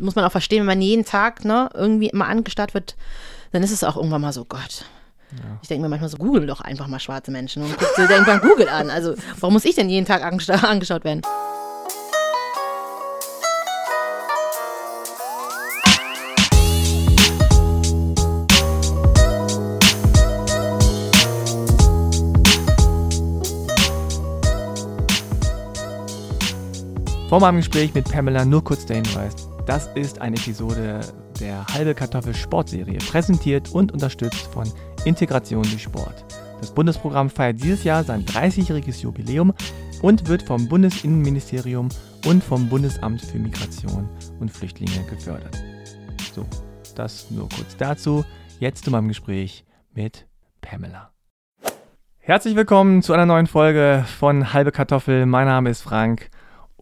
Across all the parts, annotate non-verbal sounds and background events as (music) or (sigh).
muss man auch verstehen, wenn man jeden Tag ne, irgendwie immer angestarrt wird, dann ist es auch irgendwann mal so, Gott. Ja. Ich denke mir manchmal so, google doch einfach mal schwarze Menschen und guck dir irgendwann Google an. Also, warum muss ich denn jeden Tag angeschaut werden? Vor meinem Gespräch mit Pamela nur kurz der Hinweis. Das ist eine Episode der Halbe Kartoffel Sportserie, präsentiert und unterstützt von Integration durch Sport. Das Bundesprogramm feiert dieses Jahr sein 30-jähriges Jubiläum und wird vom Bundesinnenministerium und vom Bundesamt für Migration und Flüchtlinge gefördert. So, das nur kurz dazu. Jetzt zu meinem Gespräch mit Pamela. Herzlich willkommen zu einer neuen Folge von Halbe Kartoffel. Mein Name ist Frank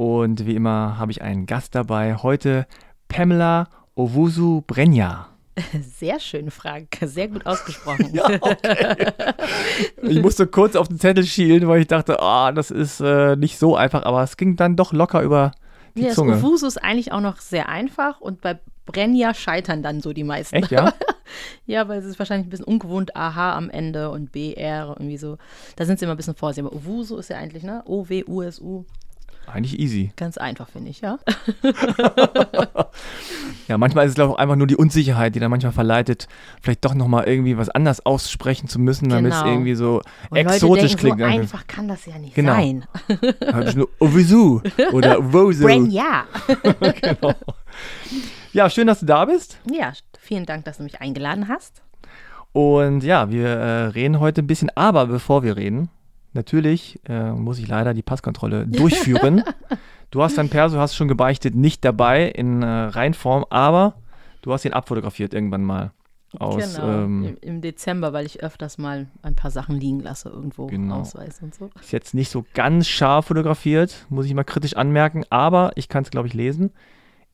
und wie immer habe ich einen Gast dabei. Heute Pamela Owusu Brenja. (laughs) Sehr schön, Frank. Sehr gut ausgesprochen. (laughs) ja, okay. Ich musste kurz auf den Zettel schielen, weil ich dachte, oh, das ist äh, nicht so einfach, aber es ging dann doch locker über die ja, Zunge. Das Owusu ist eigentlich auch noch sehr einfach und bei Brenja scheitern dann so die meisten. Echt, ja? (laughs) ja, weil es ist wahrscheinlich ein bisschen ungewohnt, AH am Ende und BR irgendwie so. Da sind sie immer ein bisschen vorsichtig. Aber Owusu ist ja eigentlich, ne? O-W-U-S-U. Eigentlich easy. Ganz einfach, finde ich, ja. (laughs) ja, manchmal ist es, glaube ich, einfach nur die Unsicherheit, die dann manchmal verleitet, vielleicht doch nochmal irgendwie was anders aussprechen zu müssen, damit genau. es irgendwie so Und exotisch denken, klingt. So einfach kann das ja nicht genau. sein. Habe ich nur Ovisu oder (laughs) Wozu. ja. (laughs) genau. Ja, schön, dass du da bist. Ja, vielen Dank, dass du mich eingeladen hast. Und ja, wir äh, reden heute ein bisschen, aber bevor wir reden, Natürlich äh, muss ich leider die Passkontrolle (laughs) durchführen. du hast dein Perso, hast schon gebeichtet, nicht dabei in äh, Reinform, aber du hast ihn abfotografiert irgendwann mal. Aus, genau, ähm, im, Dezember, weil ich öfters mal ein paar Sachen liegen lasse, irgendwo genau. Ausweis und so. Ist jetzt nicht so ganz scharf fotografiert, muss ich mal kritisch anmerken, aber ich kann es, glaube ich, lesen.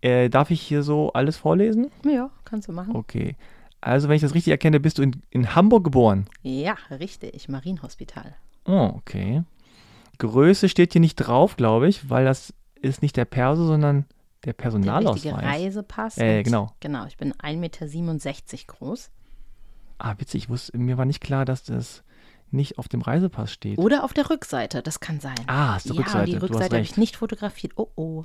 Äh, darf ich hier so alles vorlesen? Ja, kannst du machen. Okay. Also, wenn ich das richtig erkenne, bist du in, in Hamburg geboren? Ja, richtig. Marienhospital. Oh, okay. Größe steht hier nicht drauf, glaube ich, weil das ist nicht der Perso, sondern der Personalausweis. Der Reisepass. Äh, genau. Genau, ich bin 1,67 Meter groß. Ah, witzig. Ich wusste, mir war nicht klar, dass das nicht auf dem Reisepass steht. Oder auf der Rückseite, das kann sein. Ah, ist die ja, Rückseite. Ja, die Rückseite habe ich nicht fotografiert. Oh, oh.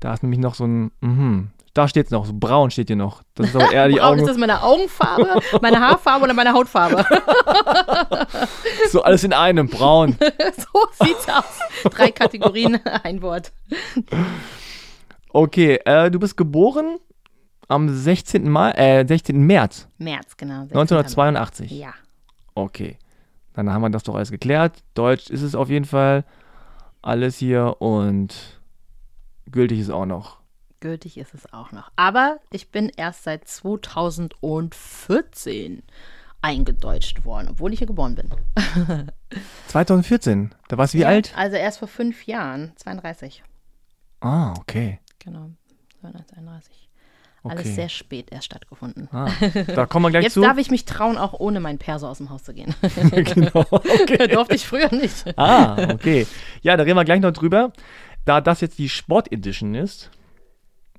Da ist nämlich noch so ein, mhm, da steht es noch, so braun steht hier noch. Das ist aber eher die (laughs) Augen. Ist das meine Augenfarbe, meine Haarfarbe oder meine Hautfarbe? (laughs) so alles in einem, braun. (laughs) so sieht's aus. Drei Kategorien, ein Wort. Okay, äh, du bist geboren am 16. Mai, äh, 16. März. März, genau. 1982. Ja. Okay. Dann haben wir das doch alles geklärt. Deutsch ist es auf jeden Fall. Alles hier und gültig ist auch noch gültig ist es auch noch. Aber ich bin erst seit 2014 eingedeutscht worden, obwohl ich hier geboren bin. (laughs) 2014? Da warst du wie ja, alt? Also erst vor fünf Jahren, 32. Ah, okay. Genau, 231. Okay. Alles sehr spät erst stattgefunden. Ah, da kommen wir gleich Jetzt zu. Jetzt darf ich mich trauen, auch ohne meinen Perso aus dem Haus zu gehen. (laughs) genau, okay. (laughs) Durfte ich früher nicht. Ah, okay. Ja, da reden wir gleich noch drüber. Da das jetzt die Sport Edition ist,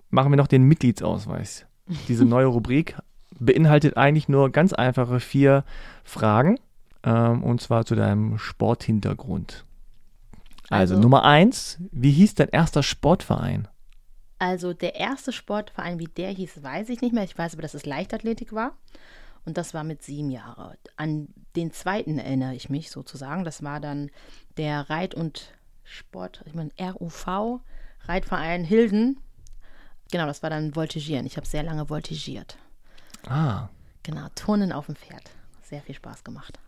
machen wir noch den Mitgliedsausweis. Diese (laughs) neue Rubrik beinhaltet eigentlich nur ganz einfache vier Fragen. Ähm, und zwar zu deinem Sporthintergrund. Also, also Nummer eins, wie hieß dein erster Sportverein? Also der erste Sportverein, wie der hieß, weiß ich nicht mehr. Ich weiß aber, dass es Leichtathletik war. Und das war mit sieben Jahren. An den zweiten erinnere ich mich sozusagen. Das war dann der Reit- und Sport, ich meine RUV, Reitverein Hilden Genau, das war dann Voltigieren. Ich habe sehr lange voltigiert. Ah. Genau, Turnen auf dem Pferd. Sehr viel Spaß gemacht.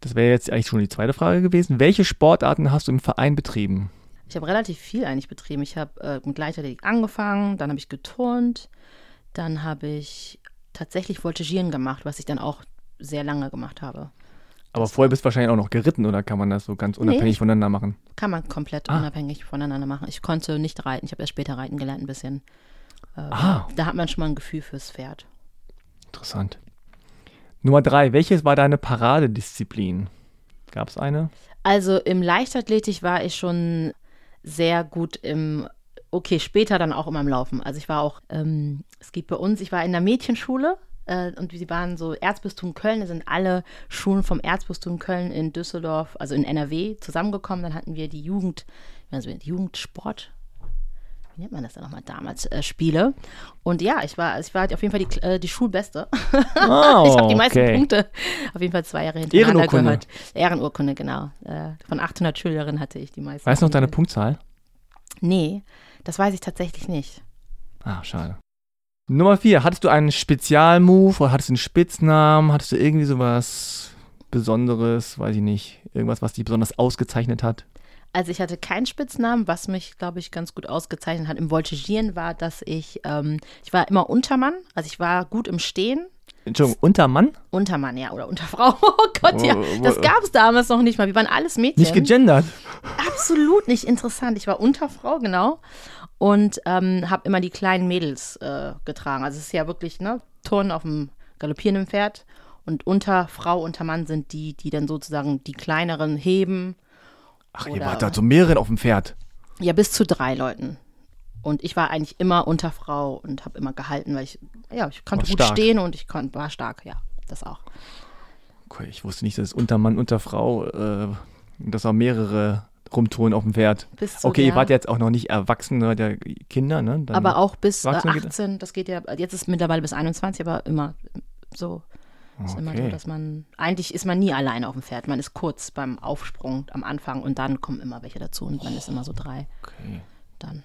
Das wäre jetzt eigentlich schon die zweite Frage gewesen. Welche Sportarten hast du im Verein betrieben? Ich habe relativ viel eigentlich betrieben. Ich habe äh, mit Leichtathletik angefangen, dann habe ich geturnt, dann habe ich tatsächlich Voltigieren gemacht, was ich dann auch sehr lange gemacht habe. Aber vorher bist du wahrscheinlich auch noch geritten oder kann man das so ganz unabhängig nee, voneinander machen? Kann man komplett ah. unabhängig voneinander machen. Ich konnte nicht reiten, ich habe erst später reiten gelernt ein bisschen. Äh, ah. Da hat man schon mal ein Gefühl fürs Pferd. Interessant. Nummer drei, welches war deine Paradedisziplin? Gab es eine? Also im Leichtathletik war ich schon sehr gut im okay, später dann auch immer im Laufen. Also ich war auch, ähm, es gibt bei uns, ich war in der Mädchenschule äh, und sie waren so Erzbistum Köln, da sind alle Schulen vom Erzbistum Köln in Düsseldorf, also in NRW zusammengekommen. Dann hatten wir die Jugend, also die Jugendsport, wie nennt man das denn nochmal damals, äh, Spiele. Und ja, ich war, ich war auf jeden Fall die, äh, die Schulbeste. Oh, (laughs) ich habe die meisten okay. Punkte auf jeden Fall zwei Jahre hintereinander Ehrenurkunde. gehört. Ehrenurkunde, genau. Äh, von 800 Schülerinnen hatte ich die meisten. Weißt du noch deine. Punktzahl? Nee, das weiß ich tatsächlich nicht. Ah, schade. Nummer vier. Hattest du einen Spezialmove oder hattest du einen Spitznamen? Hattest du irgendwie sowas Besonderes? Weiß ich nicht. Irgendwas, was dich besonders ausgezeichnet hat? Also ich hatte keinen Spitznamen, was mich, glaube ich, ganz gut ausgezeichnet hat im Voltigieren war, dass ich, ähm, ich war immer Untermann, also ich war gut im Stehen. Entschuldigung, Untermann? Untermann, ja, oder Unterfrau. (laughs) Oh Gott, ja, das gab es damals noch nicht mal. Wir waren alles Mädchen. Nicht gegendert. Absolut nicht interessant. Ich war Unterfrau, genau. Und ähm, habe immer die kleinen Mädels äh, getragen. Also es ist ja wirklich, ne, Turnen auf dem galoppierenden Pferd. Und Unterfrau, Untermann sind die, die dann sozusagen die kleineren heben. Ach, ihr wart da so mehreren auf dem Pferd. Ja, bis zu drei Leuten. Und ich war eigentlich immer Unterfrau und habe immer gehalten, weil ich, ja, ich konnte gut stark. stehen und ich kon, war stark, ja, das auch. Okay, ich wusste nicht, dass es Untermann, Unterfrau, äh, dass auch mehrere rumtouren auf dem Pferd. Bis Okay, der, ihr wart jetzt auch noch nicht erwachsen, ihr wart ja Kinder, ne? Dann- aber auch bis äh, Erwachsene geht- 18, das geht ja, jetzt ist mittlerweile bis 21, aber immer so. Ist immer so, Okay. dass man, eigentlich ist man nie alleine auf dem Pferd. Man ist kurz beim Aufsprung am Anfang und dann kommen immer welche dazu und man ist immer so drei. Okay, Dann.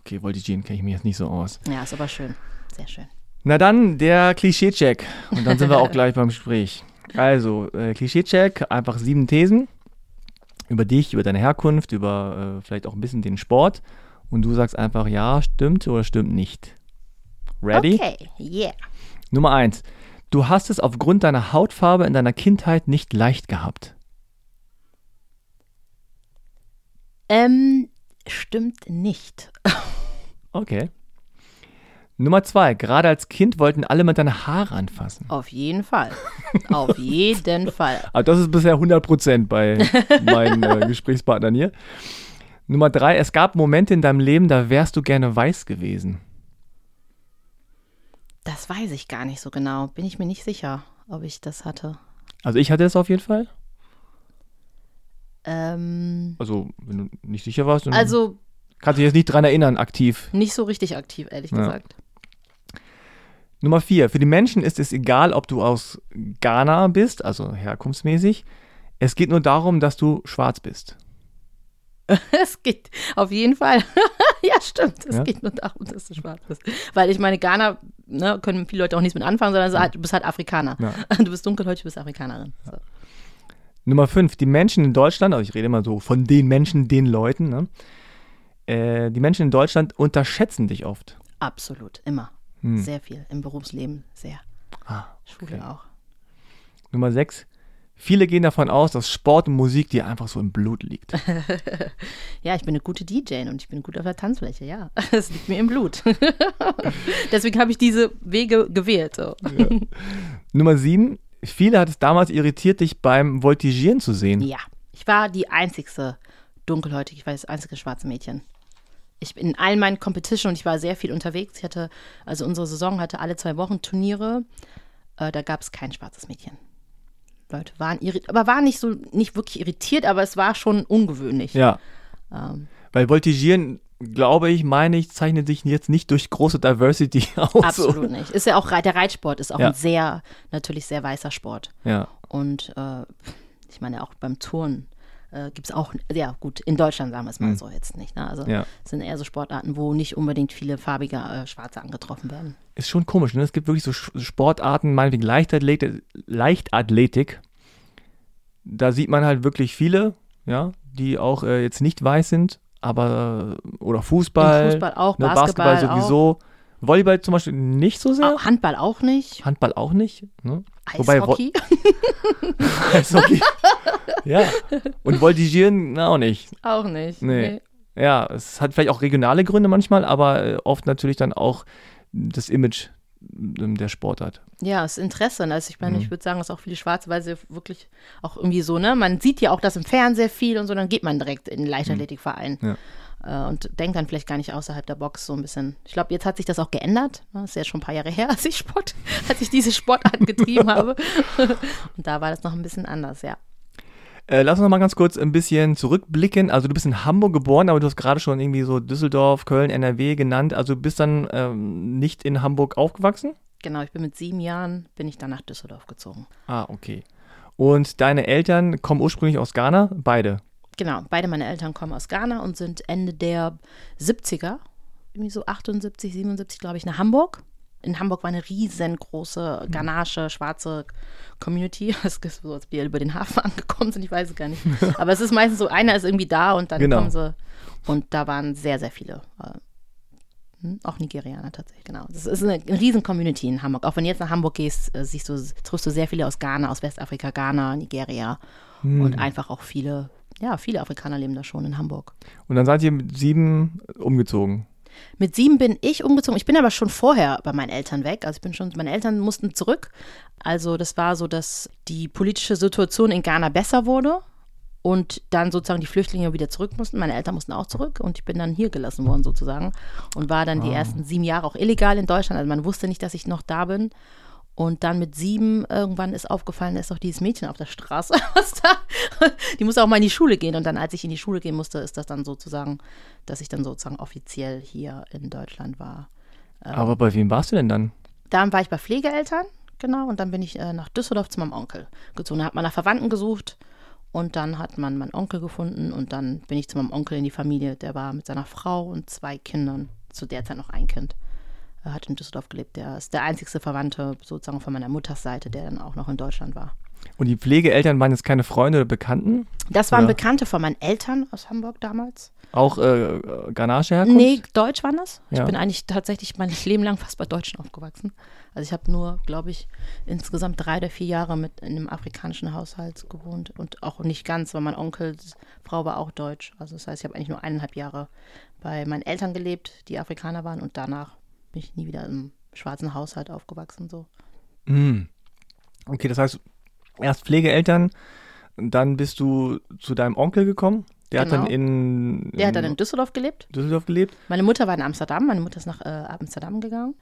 Okay Voltigieren kenne ich mir jetzt nicht so aus. Ja, ist aber schön. Sehr schön. Na dann der Klischee-Check. Und dann sind wir auch (laughs) gleich beim Gespräch. Also, äh, Klischee-Check, einfach sieben Thesen über dich, über deine Herkunft, über äh, vielleicht auch ein bisschen den Sport. Und du sagst einfach, ja, stimmt oder stimmt nicht. Ready? Okay, yeah. Nummer eins. Du hast es aufgrund deiner Hautfarbe in deiner Kindheit nicht leicht gehabt. Ähm, stimmt nicht. Okay. Nummer zwei. Gerade als Kind wollten alle mit deine Haare anfassen. Auf jeden Fall. Auf (laughs) jeden Fall. Aber das ist bisher 100% bei meinen äh, (laughs) Gesprächspartnern hier. Nummer drei. Es gab Momente in deinem Leben, da wärst du gerne weiß gewesen. Das weiß ich gar nicht so genau. Bin ich mir nicht sicher, ob ich das hatte. Also ich hatte es auf jeden Fall. Ähm, Also wenn du nicht sicher warst, dann also kannst du dich jetzt nicht dran erinnern, aktiv. nicht so richtig aktiv, ehrlich Ja. gesagt. Nummer vier. Für die Menschen ist es egal, ob du aus Ghana bist, also herkunftsmäßig. Es geht nur darum, dass du schwarz bist. (laughs) Es geht auf jeden Fall. (laughs) ja, stimmt. Es Ja? geht nur darum, dass du schwarz bist. Weil ich meine, Ghana ne, können viele Leute auch nichts mit anfangen, sondern ist halt, du bist halt Afrikaner. Ja. (laughs) Du bist dunkelhäutig, du bist Afrikanerin. So. Nummer fünf. Die Menschen in Deutschland, also ich rede immer so von den Menschen, den Leuten, ne? Äh, die Menschen in Deutschland unterschätzen dich oft. Absolut, immer. Hm. Sehr viel. Im Berufsleben, sehr. Ah, Schule okay. auch. Nummer 6. Viele gehen davon aus, dass Sport und Musik dir einfach so im Blut liegt. (laughs) Ja, ich bin eine gute DJ und ich bin gut auf der Tanzfläche, ja. (laughs) Es liegt mir im Blut. (laughs) Deswegen habe ich diese Wege gewählt. So. Nummer 7. Viele hat es damals irritiert, dich beim Voltigieren zu sehen. Ja, ich war die einzigste dunkelhäutige, ich war das einzige schwarze Mädchen. Ich bin in allen meinen Competition und ich war sehr viel unterwegs. Ich hatte, also unsere Saison hatte alle zwei Wochen Turniere. Äh, da gab es kein schwarzes Mädchen. Leute waren irritiert, aber waren nicht so, nicht wirklich irritiert, aber es war schon ungewöhnlich. Ja. Ähm, Weil Voltigieren, glaube ich, meine ich, zeichnet sich jetzt nicht durch große Diversity (laughs) aus. absolut nicht. Ist ja auch, der Reitsport ist auch Ja. ein sehr, natürlich sehr weißer Sport. Ja. Und äh, ich meine, auch beim Turnen äh, gibt es auch, ja gut, in Deutschland sagen wir es mal so jetzt nicht. Ne? Also. Ja. es sind eher so Sportarten, wo nicht unbedingt viele farbige äh, Schwarze angetroffen werden. Ist schon komisch, ne? Es gibt wirklich so Sportarten, meinetwegen Leichtathletik, Leichtathletik. Da sieht man halt wirklich viele, ja, die auch äh, jetzt nicht weiß sind, aber oder Fußball, Im Fußball auch, ne, Basketball, sowieso. Volleyball zum Beispiel nicht so sehr. Auch. Handball auch nicht. Handball auch nicht. Ne? Wobei Vo- Eishockey (laughs) Eishockey. (laughs) ja. Und Voltigieren na, auch nicht. auch nicht. Nee. Ja, es hat vielleicht auch regionale Gründe manchmal, aber äh, oft natürlich dann auch das Image ähm, der Sportart. Ja, das Interesse. Also ich meine, Mhm. ich würde sagen, dass auch viele Schwarze, weil sie wirklich auch irgendwie so, ne, man sieht ja auch das im Fernsehen viel und so, dann geht man direkt in den Leichtathletikverein. Mhm. Ja. Äh, und denke dann vielleicht gar nicht außerhalb der Box so ein bisschen. Ich glaube, jetzt hat sich das auch geändert. Das ist ja schon ein paar Jahre her, (laughs) als ich Sport, als ich diese Sportart getrieben (laughs) habe. Und da war das noch ein bisschen anders, ja. Äh, lass uns noch mal ganz kurz ein bisschen zurückblicken. Also du bist in Hamburg geboren, aber du hast gerade schon irgendwie so Düsseldorf, Köln, NRW genannt. Also du bist dann ähm, nicht in Hamburg aufgewachsen? Genau, ich bin mit sieben Jahren, bin ich dann nach Düsseldorf gezogen. Ah, okay. Und deine Eltern kommen ursprünglich aus Ghana, beide? Genau, beide meine Eltern kommen aus Ghana und sind Ende der 70er, irgendwie so 78, 77, glaube ich, nach Hamburg in Hamburg war eine riesengroße Ganache, schwarze Community. (laughs) Es ist so, als wir über den Hafen (laughs) angekommen sind, ich weiß es gar nicht. (laughs) Aber es ist meistens so, einer ist irgendwie da und dann genau. kommen sie. Und da waren sehr, sehr viele. Äh, hm, auch Nigerianer tatsächlich, genau. Das ist eine, eine riesen Community in Hamburg. Auch wenn du jetzt nach Hamburg gehst, äh, siehst du, triffst du sehr viele aus Ghana, aus Westafrika, Ghana, Nigeria. Hm. Und einfach auch viele, ja, viele Afrikaner leben da schon in Hamburg. Und dann seid ihr mit sieben umgezogen. Mit sieben bin ich umgezogen. Ich bin aber schon vorher bei meinen Eltern weg. Also ich bin schon, meine Eltern mussten zurück. Also das war so, dass die politische Situation in Ghana besser wurde und dann sozusagen die Flüchtlinge wieder zurück mussten. Meine Eltern mussten auch zurück und ich bin dann hier gelassen worden sozusagen und war dann oh. die ah. ersten sieben Jahre auch illegal in Deutschland. Also man wusste nicht, dass ich noch da bin. Und dann mit sieben irgendwann ist aufgefallen, da ist doch dieses Mädchen auf der Straße. (laughs) die muss auch mal in die Schule gehen. Und dann, als ich in die Schule gehen musste, ist das dann sozusagen, dass ich dann sozusagen offiziell hier in Deutschland war. Ähm, Aber bei wem warst du denn dann? Dann war ich bei Pflegeeltern, genau. Und dann bin ich äh, nach Düsseldorf zu meinem Onkel gezogen. Da hat man nach Verwandten gesucht. Und dann hat man meinen Onkel gefunden. Und dann bin ich zu meinem Onkel in die Familie. Der war mit seiner Frau und zwei Kindern. Zu der Zeit noch ein Kind hat in Düsseldorf gelebt. Der ist der einzigste Verwandte sozusagen von meiner Mutters Seite, der dann auch noch in Deutschland war. Und die Pflegeeltern waren jetzt keine Freunde oder Bekannten? Das waren oder? Bekannte von meinen Eltern aus Hamburg damals. Auch äh, Ghanaische Herkunft? Nee, Deutsch waren das. Ja. Ich bin eigentlich tatsächlich mein (laughs) Leben lang fast bei Deutschen aufgewachsen. Also ich habe nur, glaube ich, insgesamt drei oder vier Jahre mit in einem afrikanischen Haushalt gewohnt. Und auch nicht ganz, weil mein Onkels Frau war auch deutsch. Also das heißt, ich habe eigentlich nur eineinhalb Jahre bei meinen Eltern gelebt, die Afrikaner waren. Und danach bin ich nie wieder im schwarzen Haushalt aufgewachsen. So. Mm. Okay, das heißt, erst Pflegeeltern, dann bist du zu deinem Onkel gekommen. Der genau. hat dann genau. in, in, Der hat dann in Düsseldorf gelebt. Düsseldorf gelebt. Meine Mutter war in Amsterdam. Meine Mutter ist nach äh, Amsterdam gegangen.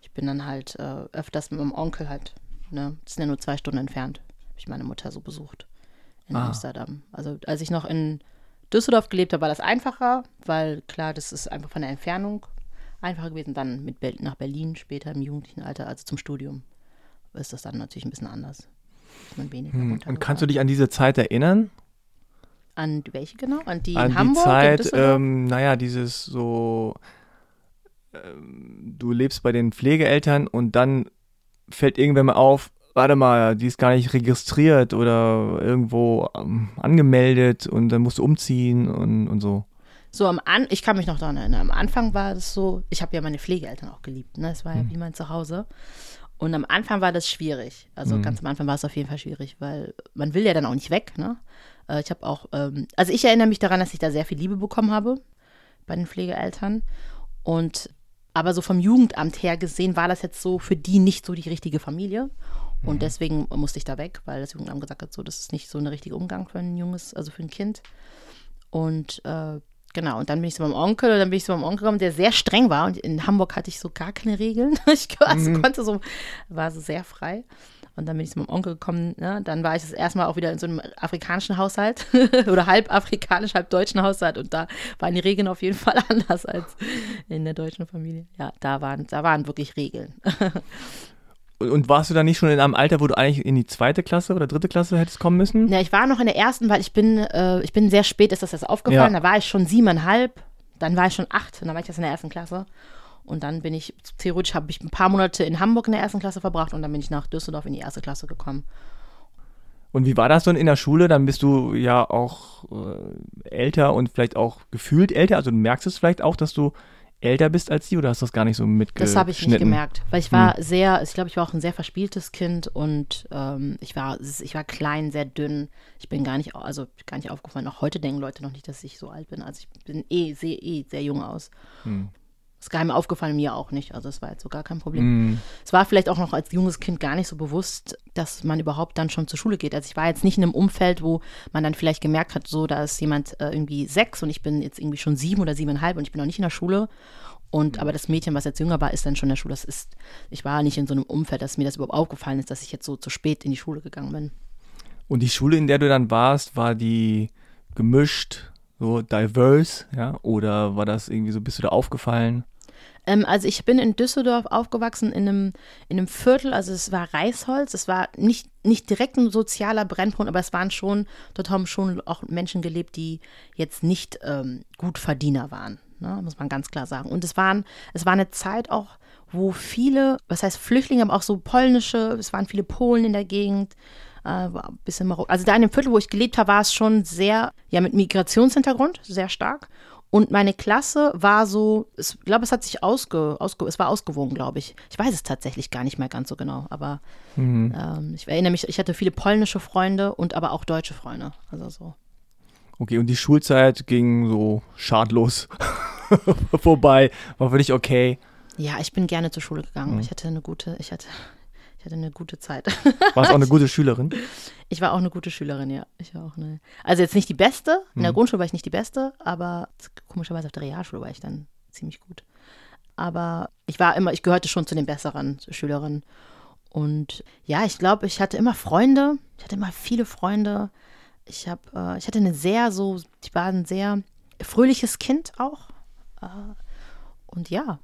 Ich bin dann halt äh, öfters mit meinem Onkel halt, ne, das sind ja nur zwei Stunden entfernt, habe ich meine Mutter so besucht in ah. Amsterdam. Also als ich noch in Düsseldorf gelebt habe, war das einfacher, weil klar, das ist einfach von der Entfernung einfacher gewesen. Dann mit Be nach Berlin später im jugendlichen Alter, also zum Studium, ist das dann natürlich ein bisschen anders. Man weniger hm. Und kannst du dich an diese Zeit erinnern? An welche genau? An die an in Hamburg? An die Zeit, ähm, naja, dieses so, ähm, du lebst bei den Pflegeeltern und dann fällt irgendwann mal auf, warte mal, die ist gar nicht registriert oder irgendwo ähm, angemeldet und dann musst du umziehen und, und so. So am An ich kann mich noch daran erinnern, am Anfang war das so, ich habe ja meine Pflegeeltern auch geliebt, ne? Das war ja mhm. wie mein Zuhause. Und am Anfang war das schwierig. Also mhm. ganz am Anfang war es auf jeden Fall schwierig, weil man will ja dann auch nicht weg, ne? Äh, ich habe auch, ähm, also ich erinnere mich daran, dass ich da sehr viel Liebe bekommen habe bei den Pflegeeltern. Und aber so vom Jugendamt her gesehen war das jetzt so für die nicht so die richtige Familie. Und mhm. deswegen musste ich da weg, weil das Jugendamt gesagt hat, so, das ist nicht so eine richtige Umgang für ein junges, also für ein Kind. Und äh, Genau, und dann bin ich zu meinem Onkel und dann bin ich zu meinem Onkel gekommen, der sehr streng war. Und in Hamburg hatte ich so gar keine Regeln. (laughs) Ich also mhm. konnte so, war so sehr frei. Und dann bin ich zu meinem Onkel gekommen. Ne? Dann war ich das erste Mal auch wieder in so einem afrikanischen Haushalt (laughs) oder halb afrikanisch, halb deutschen Haushalt. Und da waren die Regeln auf jeden Fall (laughs) anders als in der deutschen Familie. Ja, da waren, da waren wirklich Regeln. Und warst du dann nicht schon in einem Alter, wo du eigentlich in die zweite Klasse oder dritte Klasse hättest kommen müssen? Ja, ich war noch in der ersten, weil ich bin, äh, ich bin sehr spät, ist das jetzt aufgefallen. Ja. Da war ich schon siebeneinhalb, dann war ich schon acht, und dann war ich jetzt in der ersten Klasse. Und dann bin ich, theoretisch habe ich ein paar Monate in Hamburg in der ersten Klasse verbracht und dann bin ich nach Düsseldorf in die erste Klasse gekommen. Und wie war das dann in der Schule? Dann bist du ja auch äh, älter und vielleicht auch gefühlt älter. Also du merkst es vielleicht auch, dass du älter bist als sie oder hast du das gar nicht so mitgeschnitten? Das habe ich nicht gemerkt, weil ich war hm. sehr, ich glaube, ich war auch ein sehr verspieltes Kind und ähm, ich war, ich war klein, sehr dünn. Ich bin gar nicht, also gar nicht aufgefallen. Auch heute denken Leute noch nicht, dass ich so alt bin. Also ich bin eh, sehe eh sehr jung aus. Hm. Ist geheim aufgefallen, mir auch nicht. Also es war jetzt so gar kein Problem. Mm. Es war vielleicht auch noch als junges Kind gar nicht so bewusst, dass man überhaupt dann schon zur Schule geht. Also ich war jetzt nicht in einem Umfeld, wo man dann vielleicht gemerkt hat, so da ist jemand äh, irgendwie sechs und ich bin jetzt irgendwie schon sieben oder siebeneinhalb und ich bin noch nicht in der Schule. Und aber das Mädchen, was jetzt jünger war, ist dann schon in der Schule. Das ist, ich war nicht in so einem Umfeld, dass mir das überhaupt aufgefallen ist, dass ich jetzt so zu spät in die Schule gegangen bin. Und die Schule, in der du dann warst, war die gemischt, so diverse, ja? Oder war das irgendwie so, bist du da aufgefallen? Ähm, also ich bin in Düsseldorf aufgewachsen in einem, in einem Viertel, also es war Reisholz, es war nicht, nicht direkt ein sozialer Brennpunkt, aber es waren schon, dort haben schon auch Menschen gelebt, die jetzt nicht ähm, Gutverdiener waren, ne? muss man ganz klar sagen. Und es waren, es war eine Zeit auch, wo viele, was heißt Flüchtlinge, aber auch so polnische, es waren viele Polen in der Gegend, äh, bisschen Marok also da in dem Viertel, wo ich gelebt habe, war es schon sehr, ja, mit Migrationshintergrund, sehr stark. Und meine Klasse war so, ich glaube, es hat sich ausge, ausge es war ausgewogen, glaube ich. Ich weiß es tatsächlich gar nicht mehr ganz so genau, aber mhm. ähm, ich erinnere mich, ich hatte viele polnische Freunde und aber auch deutsche Freunde. Also so. Okay, und die Schulzeit ging so schadlos (laughs) vorbei, war für dich okay. Ja, ich bin gerne zur Schule gegangen. Mhm. Ich hatte eine gute, ich hatte, ich hatte eine gute Zeit. (laughs) Warst auch eine gute Schülerin? Ich war auch eine gute Schülerin, ja. Ich war auch eine. Also jetzt nicht die Beste. In der mhm. Grundschule war ich nicht die Beste, aber komischerweise auf der Realschule war ich dann ziemlich gut. Aber ich war immer, ich gehörte schon zu den besseren Schülerinnen. Und ja, ich glaube, ich hatte immer Freunde. Ich hatte immer viele Freunde. Ich habe, äh, ich hatte eine sehr so, ich war ein sehr fröhliches Kind auch. Äh, und ja,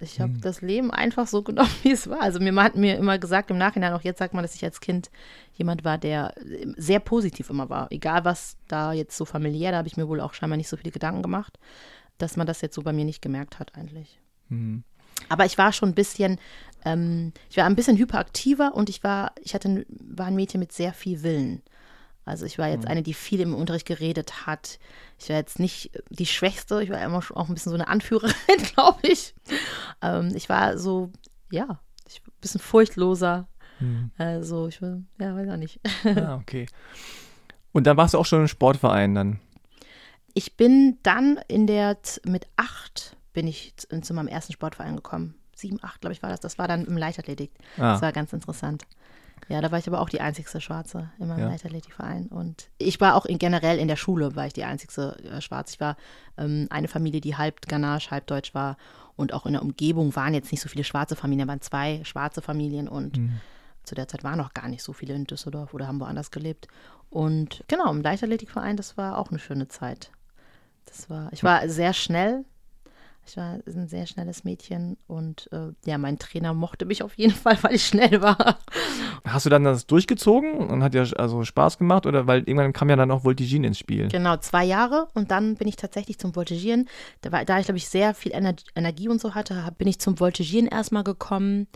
ich habe hm. das Leben einfach so (laughs) genommen, wie es war. Also mir hat mir immer gesagt, im Nachhinein, auch jetzt sagt man, dass ich als Kind jemand war, der sehr positiv immer war. Egal was da jetzt so familiär, da habe ich mir wohl auch scheinbar nicht so viele Gedanken gemacht, dass man das jetzt so bei mir nicht gemerkt hat eigentlich. Hm. Aber ich war schon ein bisschen, ähm, ich war ein bisschen hyperaktiver und ich war, ich hatte, war ein Mädchen mit sehr viel Willen. Also ich war jetzt mhm. eine, die viel im Unterricht geredet hat. Ich war jetzt nicht die Schwächste, ich war immer schon auch ein bisschen so eine Anführerin, (laughs) glaube ich. Ähm, ich war so, ja, ich, ein bisschen furchtloser. Mhm. Also ich war, ja, weiß auch nicht. ah, okay. Und dann warst du auch schon im Sportverein dann? Ich bin dann in der, mit acht bin ich zu, zu meinem ersten Sportverein gekommen. Sieben, acht, glaube ich, war das. Das war dann im Leichtathletik. Ah. Das war ganz interessant. Ja, da war ich aber auch die einzigste Schwarze in meinem ja. Leichtathletikverein. Und ich war auch in, generell in der Schule, war ich die einzigste äh, Schwarze. Ich war ähm, eine Familie, die halb Ganache, halb Deutsch war. Und auch in der Umgebung waren jetzt nicht so viele schwarze Familien, da waren zwei schwarze Familien und mhm. zu der Zeit waren noch gar nicht so viele in Düsseldorf oder haben woanders gelebt. Und genau, im Leichtathletikverein, das war auch eine schöne Zeit. Das war, ich war sehr schnell, ich war ein sehr schnelles Mädchen und äh, ja, mein Trainer mochte mich auf jeden (laughs) Fall, weil ich schnell war. Hast du dann das durchgezogen und hat ja also Spaß gemacht oder weil irgendwann kam ja dann auch Voltigieren ins Spiel? Genau, zwei Jahre und dann bin ich tatsächlich zum Voltigieren. Da, war, da ich glaube ich sehr viel Ener Energie und so hatte, bin ich zum Voltigieren erstmal gekommen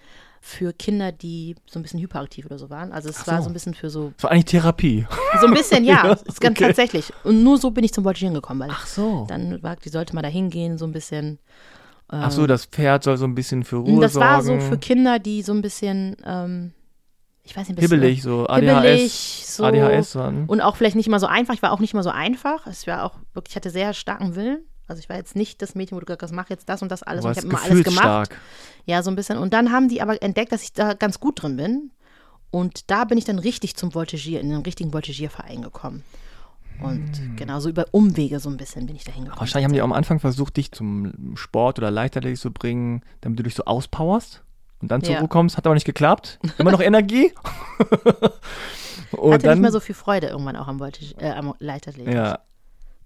für Kinder, die so ein bisschen hyperaktiv oder so waren. Also es so. war so ein bisschen für so. Das war eigentlich Therapie. (laughs) So ein bisschen, ja. (laughs) ja ist ganz okay. tatsächlich. Und nur so bin ich zum Voltigieren gekommen, weil Ach so. dann war, die sollte mal da hingehen, so ein bisschen. Ähm, Ach so, das Pferd soll so ein bisschen für Ruhe das sorgen. Das war so für Kinder, die so ein bisschen, ähm, ich weiß nicht, ein bisschen. Hibbelig, so ADHS. Hibbelig, so. ADHS waren. Und auch vielleicht nicht mal so einfach. Ich war auch nicht mal so einfach. Es war auch wirklich, ich hatte sehr starken Willen. Also ich war jetzt nicht das Mädchen, wo du gesagt hast, mach jetzt das und das alles. Und ich habe immer alles gemacht. Stark. Ja, so ein bisschen. Und dann haben die aber entdeckt, dass ich da ganz gut drin bin. Und da bin ich dann richtig zum Voltigier, in den richtigen Voltigierverein gekommen. Und hm. genau so über Umwege so ein bisschen bin ich da hingekommen. Wahrscheinlich haben die am Anfang versucht, dich zum Sport oder Leichtathletik zu bringen, damit du dich so auspowerst und dann zur ja. Ruhe kommst. Hat aber nicht geklappt. Immer noch Energie. (laughs) und Hatte dann, nicht mehr so viel Freude irgendwann auch am, Voltig äh, am Leichtathletik. Ja.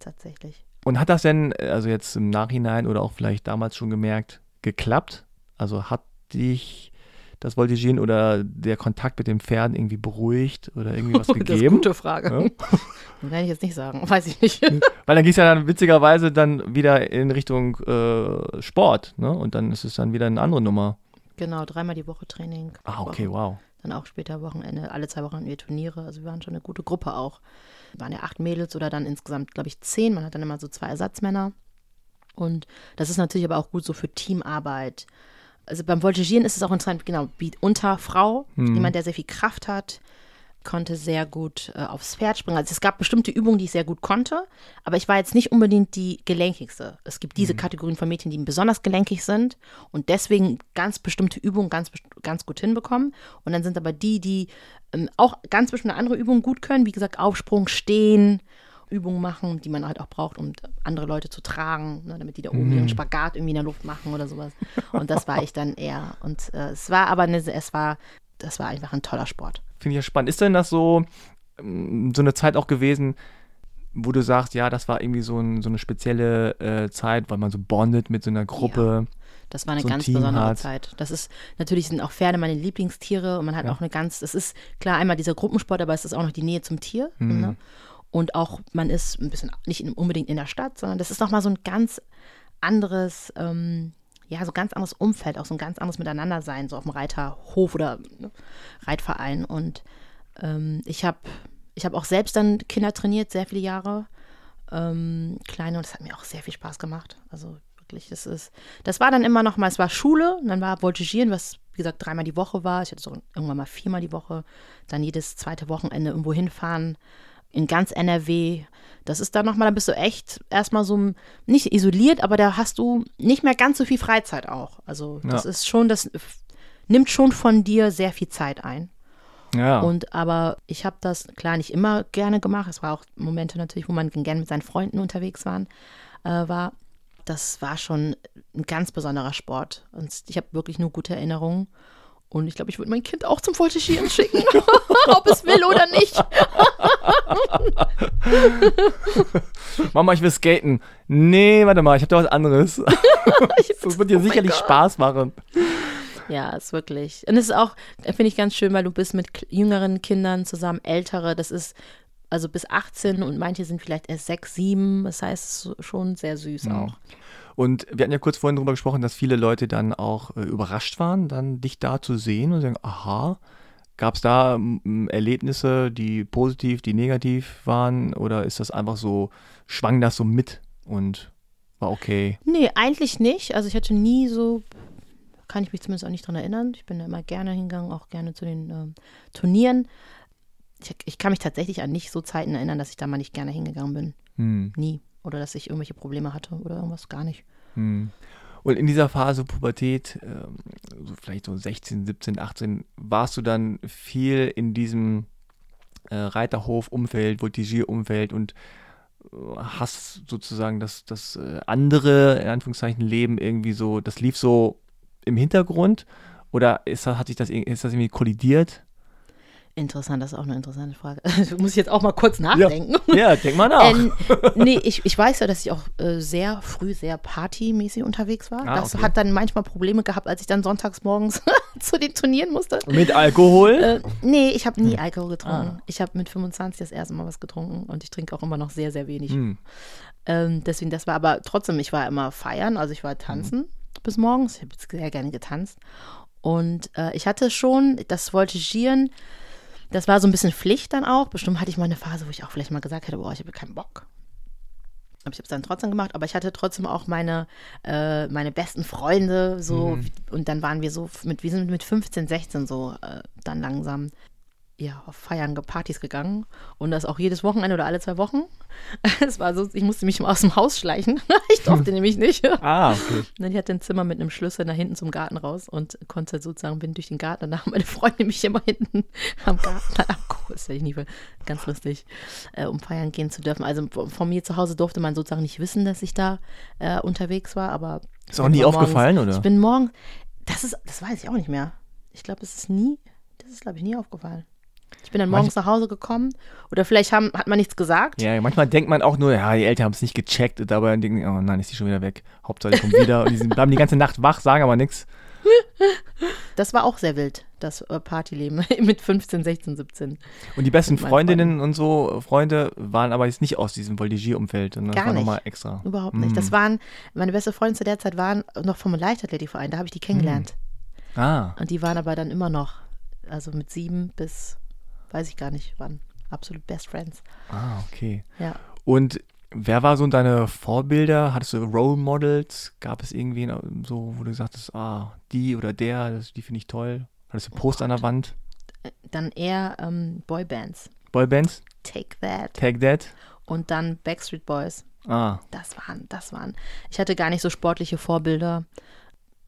Tatsächlich. Und hat das denn, also jetzt im Nachhinein oder auch vielleicht damals schon gemerkt, geklappt? Also hat dich das Voltigieren oder der Kontakt mit dem Pferden irgendwie beruhigt oder irgendwie was gegeben? (laughs) Das ist eine gute Frage. Ja? (laughs) Kann ich jetzt nicht sagen, (laughs) weiß ich nicht. Weil dann ging es ja dann witzigerweise dann wieder in Richtung äh, Sport, ne? Und dann ist es dann wieder eine andere Nummer. Genau, dreimal die Woche Training. Ah, okay, wow. Dann auch später Wochenende, alle zwei Wochen wir Turniere. Also wir waren schon eine gute Gruppe auch waren ja acht Mädels oder dann insgesamt, glaube ich, zehn. Man hat dann immer so zwei Ersatzmänner. Und das ist natürlich aber auch gut so für Teamarbeit. Also beim Voltigieren ist es auch interessant, genau, unter Frau, mhm. jemand, der sehr viel Kraft hat, konnte sehr gut äh, aufs Pferd springen. Also es gab bestimmte Übungen, die ich sehr gut konnte, aber ich war jetzt nicht unbedingt die gelenkigste. Es gibt diese Kategorien von Mädchen, die besonders gelenkig sind und deswegen ganz bestimmte Übungen ganz, ganz gut hinbekommen. Und dann sind aber die, die ähm, auch ganz bestimmte andere Übungen gut können, wie gesagt, Aufsprung, Stehen, Übungen machen, die man halt auch braucht, um andere Leute zu tragen, ne, damit die da oben ihren Spagat irgendwie in der Luft machen oder sowas. Und das war ich dann eher. Und äh, es war aber eine, es war, das war einfach ein toller Sport. Finde ich ja spannend. Ist denn das so, ähm, so eine Zeit auch gewesen, wo du sagst, ja, das war irgendwie so, ein, so eine spezielle äh, Zeit, weil man so bondet mit so einer Gruppe? Das war eine so ein ganz Team besondere hat. Zeit. Das ist, natürlich sind auch Pferde meine Lieblingstiere und man hat Ja. auch eine ganz, es ist klar einmal dieser Gruppensport, aber es ist auch noch die Nähe zum Tier. Mhm. Ne? Und auch, man ist ein bisschen nicht in, unbedingt in der Stadt, sondern das ist nochmal so ein ganz anderes, ähm, ja, so ganz anderes Umfeld, auch so ein ganz anderes Miteinandersein, so auf dem Reiterhof oder ne, Reitverein. Und ähm, ich habe ich hab auch selbst dann Kinder trainiert, sehr viele Jahre ähm, kleine und das hat mir auch sehr viel Spaß gemacht. Also wirklich, das ist, das war dann immer noch mal, es war Schule, dann war Voltigieren, was wie gesagt dreimal die Woche war. Ich hatte so irgendwann mal viermal die Woche, dann jedes zweite Wochenende irgendwo hinfahren in ganz NRW. Das ist dann nochmal, da bist du echt erstmal so nicht isoliert, aber da hast du nicht mehr ganz so viel Freizeit auch. Also das Ja. ist schon, das nimmt schon von dir sehr viel Zeit ein. Ja. Und aber ich habe das klar nicht immer gerne gemacht. Es war auch Momente natürlich, wo man gerne mit seinen Freunden unterwegs waren, äh, war. Das war schon ein ganz besonderer Sport. Und ich habe wirklich nur gute Erinnerungen. Und ich glaube, ich würde mein Kind auch zum Voltigieren schicken, (laughs) ob es will oder nicht. (laughs) Mama, ich will skaten. Nee, warte mal, ich habe da was anderes. (laughs) Das wird dir Oh sicherlich. Spaß machen. Ja, ist wirklich. Und es ist auch, finde ich ganz schön, weil du bist mit jüngeren Kindern zusammen, ältere. Das ist also bis 18 und manche sind vielleicht erst 6, 7. Das heißt, schon sehr süß auch. Und wir hatten ja kurz vorhin darüber gesprochen, dass viele Leute dann auch äh, überrascht waren, dann dich da zu sehen und sagen, aha, gab es da mm, Erlebnisse, die positiv, die negativ waren oder ist das einfach so, schwang das so mit und war okay? Nee, eigentlich nicht. Also ich hatte nie so, kann ich mich zumindest auch nicht dran erinnern. Ich bin da immer gerne hingegangen, auch gerne zu den ähm, Turnieren. Ich, ich kann mich tatsächlich an nicht so Zeiten erinnern, dass ich da mal nicht gerne hingegangen bin. Hm, Nie. Oder dass ich irgendwelche Probleme hatte oder irgendwas gar nicht. hm. Und in dieser Phase Pubertät, ähm, so vielleicht so 16, 17, 18, warst du dann viel in diesem äh, Reiterhof-Umfeld, Voltigier-Umfeld und äh, hast sozusagen das, das äh, andere, in Anführungszeichen, Leben irgendwie so, das lief so im Hintergrund oder ist hat sich das, ist das irgendwie kollidiert? Interessant, das ist auch eine interessante Frage. (laughs) Muss ich jetzt auch mal kurz nachdenken. Ja, denk mal nach. Ähm, nee, ich, ich weiß ja, dass ich auch äh, sehr früh sehr partymäßig unterwegs war. Ah, das okay. hat dann manchmal Probleme gehabt, als ich dann sonntags morgens (laughs) zu den Turnieren musste. Mit Alkohol? Äh, nee, ich habe nie Alkohol getrunken. Ah. Ich habe mit 25 das erste Mal was getrunken und ich trinke auch immer noch sehr, sehr wenig. Hm. Ähm, deswegen, das war aber trotzdem, ich war immer feiern, also ich war tanzen bis morgens. Ich habe jetzt sehr gerne getanzt. Und äh, ich hatte schon das Voltigieren, das war so ein bisschen Pflicht dann auch. Bestimmt hatte ich mal eine Phase, wo ich auch vielleicht mal gesagt hätte, boah, ich habe keinen Bock. Aber ich habe es dann trotzdem gemacht, aber ich hatte trotzdem auch meine, äh, meine besten Freunde so und dann waren wir so mit, wir sind mit 15, 16 so äh, dann langsam ja, auf Feiern, Partys gegangen und das auch jedes Wochenende oder alle zwei Wochen. (laughs) Es war so, ich musste mich mal aus dem Haus schleichen. (laughs) ich durfte (laughs) nämlich nicht. Ah, okay. Und ich hatte ein Zimmer mit einem Schlüssel nach hinten zum Garten raus und konnte sozusagen, bin durch den Garten. Danach haben meine Freunde mich immer hinten am Garten abgeholt. Das werde ich nie ver- Ganz lustig, äh, um feiern gehen zu dürfen. Also von mir zu Hause durfte man sozusagen nicht wissen, dass ich da äh, unterwegs war, aber. Ist auch nie aufgefallen, morgens, oder? Ich bin morgen, das ist, das weiß ich auch nicht mehr. Ich glaube, es ist nie, das ist, glaube ich, nie aufgefallen. Ich bin dann morgens nach Hause gekommen oder vielleicht haben, hat man nichts gesagt. Ja, manchmal denkt man auch nur, ja, die Eltern haben es nicht gecheckt und dabei denken, oh nein, ist die schon wieder weg. Hauptsache, die kommt (laughs) wieder und die sind, bleiben die ganze Nacht wach, sagen aber nichts. (laughs) Das war auch sehr wild, das äh, Partyleben (laughs) mit 15, 16, 17. Und die besten Freundinnen und so, Freunde, waren aber jetzt nicht aus diesem Voltigier-Umfeld. Das Gar war nicht. nochmal extra. Überhaupt nicht. Das waren, meine beste Freundin zu der Zeit waren noch vom Leichtathletikverein, da habe ich die kennengelernt. Ah, Und die waren aber dann immer noch, also mit sieben bis, weiß ich gar nicht, waren absolut Best Friends. ah, okay. Ja. Und wer war so deine Vorbilder? Hattest du Role Models? Gab es irgendwie so, wo du gesagt hast, ah, die oder der, das, die finde ich toll? Hattest du Poster an der Wand? Dann eher ähm, Boybands. Boybands? Take That. Take That. Und dann Backstreet Boys. Ah. Das waren, das waren. Ich hatte gar nicht so sportliche Vorbilder.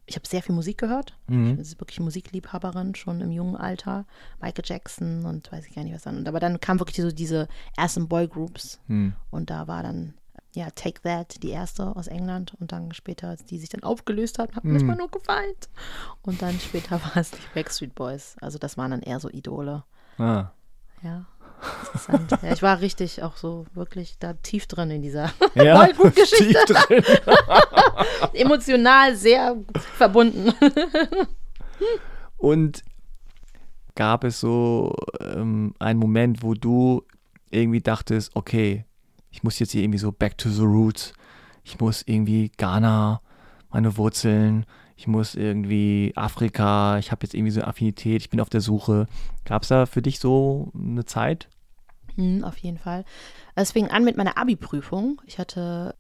Ich habe sehr viel Musik gehört. Mhm. Ich bin wirklich Musikliebhaberin, schon im jungen Alter. Michael Jackson und weiß ich gar nicht was dann. Aber dann kamen wirklich so diese ersten Boygroups. Hm. Und da war dann, ja, Take That, die erste aus England. Und dann später, als die sich dann aufgelöst hat, hat man Mhm. erstmal nur geweint. Und dann später (laughs) war es die Backstreet Boys. Also das waren dann eher so Idole. Ah. Ja. Interessant. ja, ich war richtig auch so wirklich da tief drin in dieser Ja, (laughs) drin. (laughs) Emotional sehr verbunden. Und gab es so ähm, einen Moment, wo du irgendwie dachtest, okay, ich muss jetzt hier irgendwie so back to the roots. Ich muss irgendwie Ghana, meine Wurzeln. Ich muss irgendwie Afrika. Ich habe jetzt irgendwie so eine Affinität. Ich bin auf der Suche. Gab es da für dich so eine Zeit? Hm, auf jeden Fall. Es fing an mit meiner Abi-Prüfung. Ich hatte,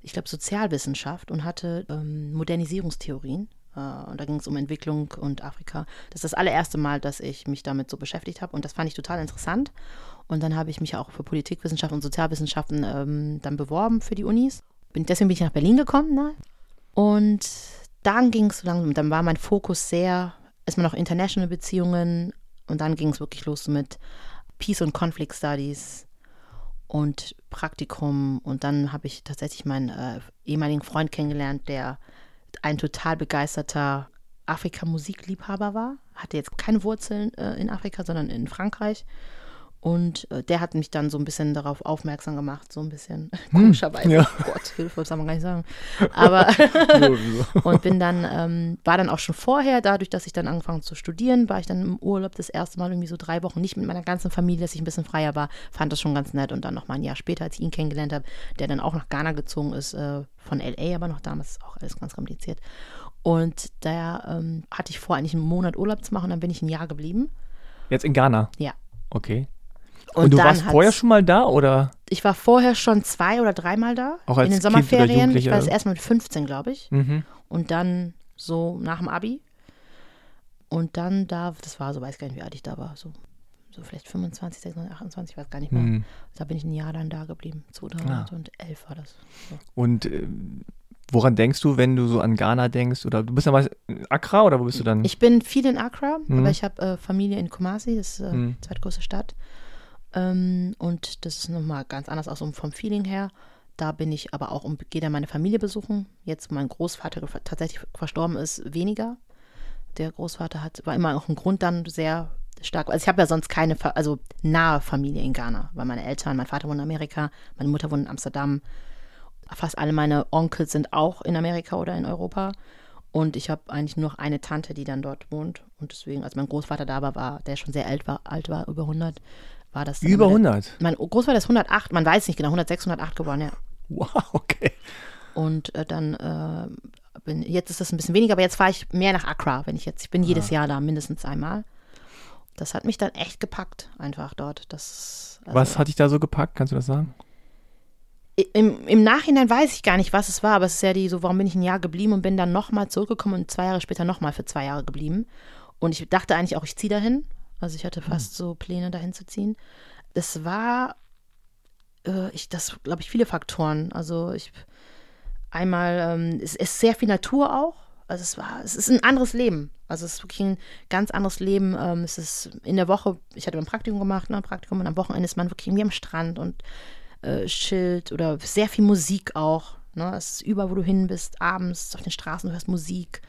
ich glaube, Sozialwissenschaft und hatte ähm, Modernisierungstheorien. Äh, und da ging es um Entwicklung und Afrika. Das ist das allererste Mal, dass ich mich damit so beschäftigt habe. Und das fand ich total interessant. Und dann habe ich mich auch für Politikwissenschaften und Sozialwissenschaften ähm, dann beworben für die Unis. Bin, deswegen bin ich nach Berlin gekommen. Ne? Und dann ging es langsam, dann war mein Fokus sehr, erstmal noch international Beziehungen. Und dann ging es wirklich los mit Peace und Conflict Studies und Praktikum. Und dann habe ich tatsächlich meinen äh, ehemaligen Freund kennengelernt, der ein total begeisterter Afrika-Musikliebhaber war. Hatte jetzt keine Wurzeln äh, in Afrika, sondern in Frankreich. Und äh, der hat mich dann so ein bisschen darauf aufmerksam gemacht, so ein bisschen (laughs) komischerweise. ja. Oh Gott, Hilfe, das kann man gar nicht sagen. Aber (laughs) (laughs) und bin dann, ähm, war dann auch schon vorher, dadurch, dass ich dann angefangen zu studieren, war ich dann im Urlaub das erste Mal irgendwie so drei Wochen nicht mit meiner ganzen Familie, dass ich ein bisschen freier war, fand das schon ganz nett. Und dann noch mal ein Jahr später, als ich ihn kennengelernt habe, der dann auch nach Ghana gezogen ist, äh, von LA, aber noch damals ist auch alles ganz kompliziert. Und da ähm, hatte ich vor, eigentlich einen Monat Urlaub zu machen, dann bin ich ein Jahr geblieben. Jetzt in Ghana? Ja. Okay. Und, du dann warst vorher schon mal da oder? Ich war vorher schon zwei oder dreimal da. Auch als in den Kind oder Sommerferien. Ich Jugendlicher? war das erste Mal mit 15, glaube ich. Mhm. Und dann so nach dem Abi. Und dann da, das war so, weiß gar nicht, wie alt ich da war, so, so vielleicht 25, 26, 28, ich weiß gar nicht mehr. Mhm. Da bin ich ein Jahr dann da geblieben. 2011 war das. So. Und äh, woran denkst du, wenn du so an Ghana denkst? Oder du bist ja mal in Accra oder wo bist du dann? Ich bin viel in Accra, Mhm. aber ich habe äh, Familie in Kumasi, das ist äh, Mhm. die zweitgrößte Stadt. Ähm, und das ist nochmal ganz anders aus vom Feeling her. Da bin ich aber auch und gehe da meine Familie besuchen. Jetzt, wo mein Großvater tatsächlich verstorben ist, weniger. Der Großvater hat, war immer auch ein Grund dann sehr stark. Also ich habe ja sonst keine, also nahe Familie in Ghana, weil meine Eltern, mein Vater wohnt in Amerika, meine Mutter wohnt in Amsterdam. Fast alle meine Onkel sind auch in Amerika oder in Europa. Und ich habe eigentlich nur noch eine Tante, die dann dort wohnt. Und deswegen, als mein Großvater da war, war der schon sehr alt war, alt war über 100, war das. Über immer der- 100? Mein Großvater ist 108, man weiß nicht genau, 106, 108 geworden, ja. Wow, okay. Und äh, dann äh, bin, jetzt ist das ein bisschen weniger, aber jetzt fahre ich mehr nach Accra, wenn ich jetzt, ich bin jedes Jahr da, mindestens einmal. Das hat mich dann echt gepackt, einfach dort. Das, also, Was hat dich da so gepackt? Kannst du das sagen? im, Im Nachhinein weiß ich gar nicht, was es war, aber es ist ja die, so, warum bin ich ein Jahr geblieben und bin dann nochmal zurückgekommen und zwei Jahre später nochmal für zwei Jahre geblieben. Und ich dachte eigentlich auch, ich ziehe dahin. Also ich hatte fast so Pläne, dahin zu ziehen. Das war, äh, ich, das glaube ich, viele Faktoren. Also ich, einmal, ähm, es ist sehr viel Natur auch. Also es war, es ist ein anderes Leben. Also es ist wirklich ein ganz anderes Leben. Ähm, es ist in der Woche, ich hatte ein Praktikum gemacht, ne, ein Praktikum und am Wochenende ist man wirklich irgendwie am Strand und äh, Schild oder sehr viel Musik auch. Ne? Es ist überall, wo du hin bist, abends auf den Straßen, du hörst Musik.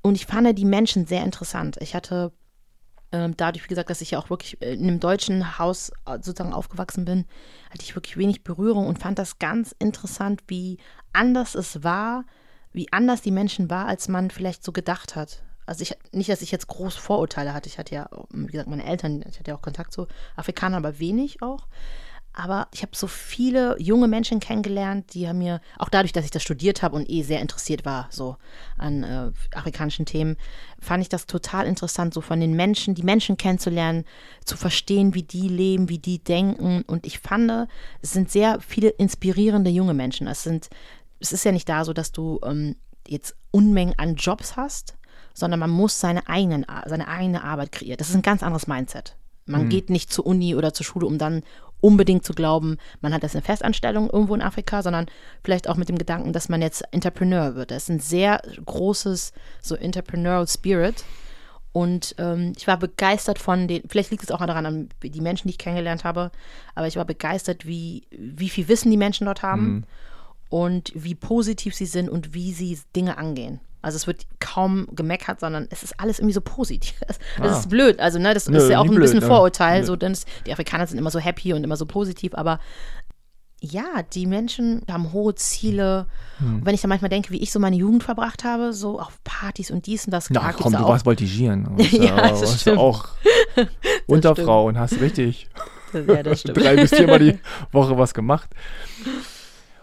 Und ich fand die Menschen sehr interessant. Ich hatte dadurch, wie gesagt, dass ich ja auch wirklich in einem deutschen Haus äh, sozusagen aufgewachsen bin, hatte ich wirklich wenig Berührung und fand das ganz interessant, wie anders es war, wie anders die Menschen war, als man vielleicht so gedacht hat. Also ich nicht, dass ich jetzt groß Vorurteile hatte. Ich hatte ja, wie gesagt, meine Eltern, ich hatte ja auch Kontakt zu Afrikanern, aber wenig auch. Aber ich habe so viele junge Menschen kennengelernt, die haben mir, auch dadurch, dass ich das studiert habe und eh sehr interessiert war, so an äh, afrikanischen Themen, fand ich das total interessant, so von den Menschen, die Menschen kennenzulernen, zu verstehen, wie die leben, wie die denken. Und ich fand, es sind sehr viele inspirierende junge Menschen. Es sind, es ist ja nicht da so, dass du ähm, jetzt Unmengen an Jobs hast, sondern man muss seine, eigenen, seine eigene Arbeit kreieren. Das ist ein ganz anderes Mindset. Man mhm. geht nicht zur Uni oder zur Schule, um dann unbedingt zu glauben, man hat das eine Festanstellung irgendwo in Afrika, sondern vielleicht auch mit dem Gedanken, dass man jetzt Entrepreneur wird. Das ist ein sehr großes so Entrepreneurial Spirit. Und ähm, ich war begeistert von den, vielleicht liegt es auch daran, an die Menschen, die ich kennengelernt habe, aber ich war begeistert, wie, wie viel Wissen die Menschen dort haben mhm. und wie positiv sie sind und wie sie Dinge angehen. Also es wird kaum gemeckert, sondern es ist alles irgendwie so positiv. Das, ah. ist blöd. Also, ne, das Nö, ist ja auch ein blöd, bisschen Vorurteil. So, denn die Afrikaner sind immer so happy und immer so positiv, aber ja, die Menschen haben hohe Ziele. Hm. wenn ich dann manchmal denke, wie ich so meine Jugend verbracht habe, so auf Partys und dies und das. Ja, komm, du warst voltigieren. (laughs) ja, das warst stimmt. auch (laughs) (laughs) Unterfrau und hast richtig ja, drei bis viermal die Woche was gemacht.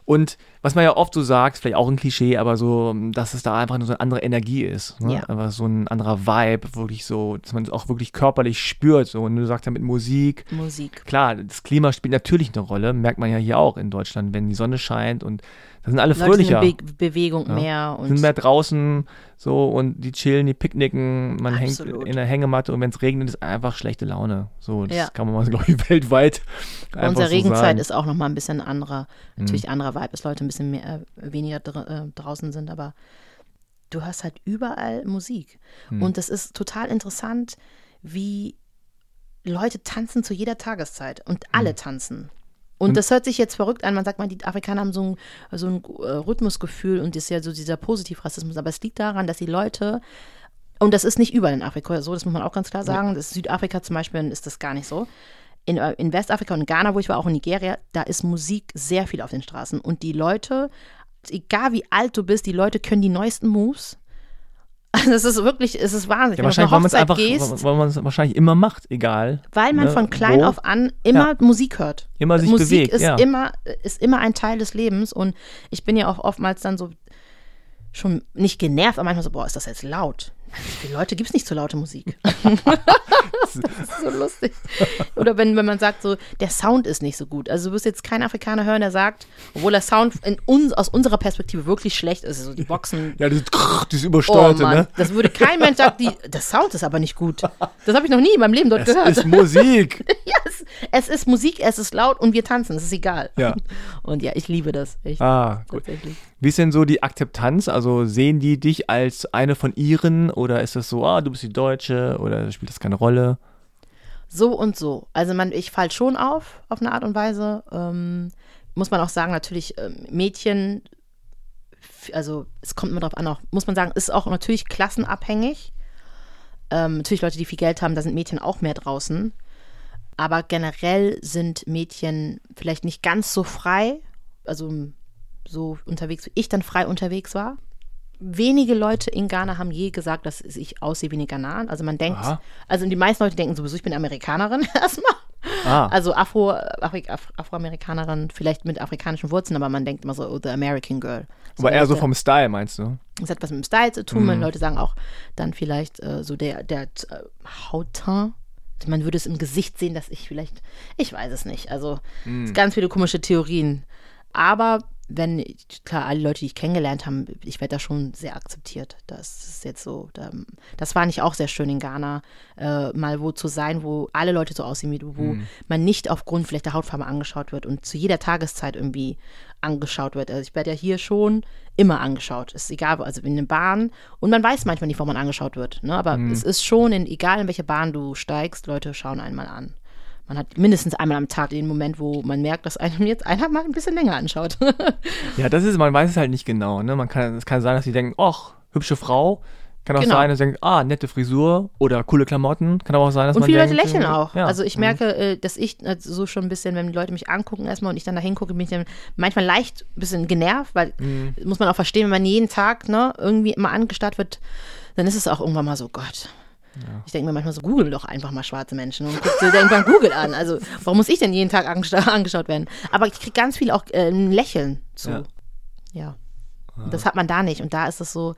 Und was man ja oft so sagt, vielleicht auch ein Klischee, aber so, dass es da einfach nur so eine andere Energie ist. Ne? Ja. Aber so ein anderer Vibe, wirklich so, dass man es auch wirklich körperlich spürt. So, und du sagst ja mit Musik. Musik. Klar, das Klima spielt natürlich eine Rolle, merkt man ja hier auch in Deutschland, wenn die Sonne scheint und da sind alle Leute fröhlicher. Sind Be Bewegung ja. mehr. Und sind mehr draußen so und die chillen, die picknicken, man Absolut. hängt in der Hängematte und wenn es regnet, ist einfach schlechte Laune. So, das ja. kann man mal, (laughs) glaube ich, weltweit einfach Unsere so Regenzeit sagen. ist auch nochmal ein bisschen anderer, natürlich mhm. anderer Vibe, dass Leute ein bisschen mehr, äh, weniger dr äh, draußen sind, aber du hörst halt überall Musik. Mhm. Und das ist total interessant, wie Leute tanzen zu jeder Tageszeit und alle mhm. tanzen. Und, und, das hört sich jetzt verrückt an. Man sagt mal, die Afrikaner haben so ein, so ein äh, Rhythmusgefühl und ist ja so dieser Positivrassismus. Aber es liegt daran, dass die Leute, und das ist nicht überall in Afrika so, das muss man auch ganz klar sagen. Das Südafrika zum Beispiel ist das gar nicht so. In, äh, in Westafrika und in Ghana, wo ich war, auch in Nigeria, da ist Musik sehr viel auf den Straßen. Und die Leute, egal wie alt du bist, die Leute können die neuesten Moves also es ist wirklich, es ist wahnsinnig. Ja, wahrscheinlich, weil man es einfach, weil man es wahrscheinlich immer macht, egal. Weil man ne, von klein wo. auf an immer ja. Musik hört. Immer sich Musik bewegt. Ist ja. immer, ist immer ein Teil des Lebens und ich bin ja auch oftmals dann so schon nicht genervt, aber manchmal so, boah, ist das jetzt laut? Wie viele Leute gibt es nicht so laute Musik? (laughs) das ist (laughs) so lustig. Oder wenn, wenn man sagt, so, der Sound ist nicht so gut. Also du wirst jetzt keinen Afrikaner hören, der sagt, obwohl der Sound uns, aus unserer Perspektive wirklich schlecht ist, also die Boxen. (laughs) Ja, das, das übersteuerte, oh, ne? Das würde kein Mensch sagen, die, der Sound ist aber nicht gut. Das habe ich noch nie in meinem Leben dort es gehört. Es ist Musik. ja, es, es, ist Musik, es ist laut und wir tanzen, es ist egal. Ja. Und ja, ich liebe das. Echt, ah, gut. Wie ist denn so die Akzeptanz? Also sehen die dich als eine von ihren oder ist das so, ah, du bist die Deutsche oder spielt das keine Rolle? So und so. Also man, ich falle schon auf, auf eine Art und Weise. Ähm, muss man auch sagen, natürlich ähm, Mädchen, also es kommt immer darauf an, auch, muss man sagen, ist auch natürlich klassenabhängig. Ähm, natürlich Leute, die viel Geld haben, da sind Mädchen auch mehr draußen. Aber generell sind Mädchen vielleicht nicht ganz so frei, also so unterwegs, wie ich dann frei unterwegs war wenige Leute in Ghana haben je gesagt, dass ich aussehe wie eine Ghanaen. Also man denkt, Aha. also die meisten Leute denken sowieso, ich bin Amerikanerin (laughs) erstmal. Ah. Also Afro, Afri, Af, Afroamerikanerin, vielleicht mit afrikanischen Wurzeln, aber man denkt immer so, oh, the American girl. So aber eher so vom Style, meinst du? Das hat was mit dem Style zu tun. Mhm. Leute sagen auch dann vielleicht äh, so der, der äh, Hautteint. Man würde es im Gesicht sehen, dass ich vielleicht, ich weiß es nicht. Also mhm. ganz viele komische Theorien. Aber wenn, klar, alle Leute, die ich kennengelernt habe, ich werde da schon sehr akzeptiert. Das ist jetzt so, das war nicht auch sehr schön in Ghana, äh, mal wo zu sein, wo alle Leute so aussehen wie du, wo mhm. man nicht aufgrund vielleicht der Hautfarbe angeschaut wird und zu jeder Tageszeit irgendwie angeschaut wird. Also ich werde ja hier schon immer angeschaut. Ist egal, also in der Bahn. Und man weiß manchmal nicht, wo man angeschaut wird. Ne? Aber mhm. es ist schon, in, egal in welche Bahn du steigst, Leute schauen einmal an man hat mindestens einmal am Tag den Moment, wo man merkt, dass einem jetzt einer mal ein bisschen länger anschaut. (laughs) ja, das ist, man weiß es halt nicht genau. Ne? Man kann, es kann sein, dass sie denken, ach, hübsche Frau. Kann auch genau. sein, dass sie denken, ah, nette Frisur oder coole Klamotten. Kann aber auch sein, dass und man viele denkt, Leute lächeln auch. Ja. Also ich mhm. merke, äh, dass ich also so schon ein bisschen, wenn die Leute mich angucken erstmal und ich dann da hingucke, bin ich dann manchmal leicht ein bisschen genervt, weil mhm. muss man auch verstehen, wenn man jeden Tag ne, irgendwie immer angestarrt wird, dann ist es auch irgendwann mal so, Gott, ja. Ich denke mir manchmal so, google doch einfach mal schwarze Menschen und guck dir irgendwann Google an. Also, warum muss ich denn jeden Tag angeschaut werden? Aber ich kriege ganz viel auch äh, ein Lächeln zu. Ja. ja. Und das hat man da nicht. Und da ist es so,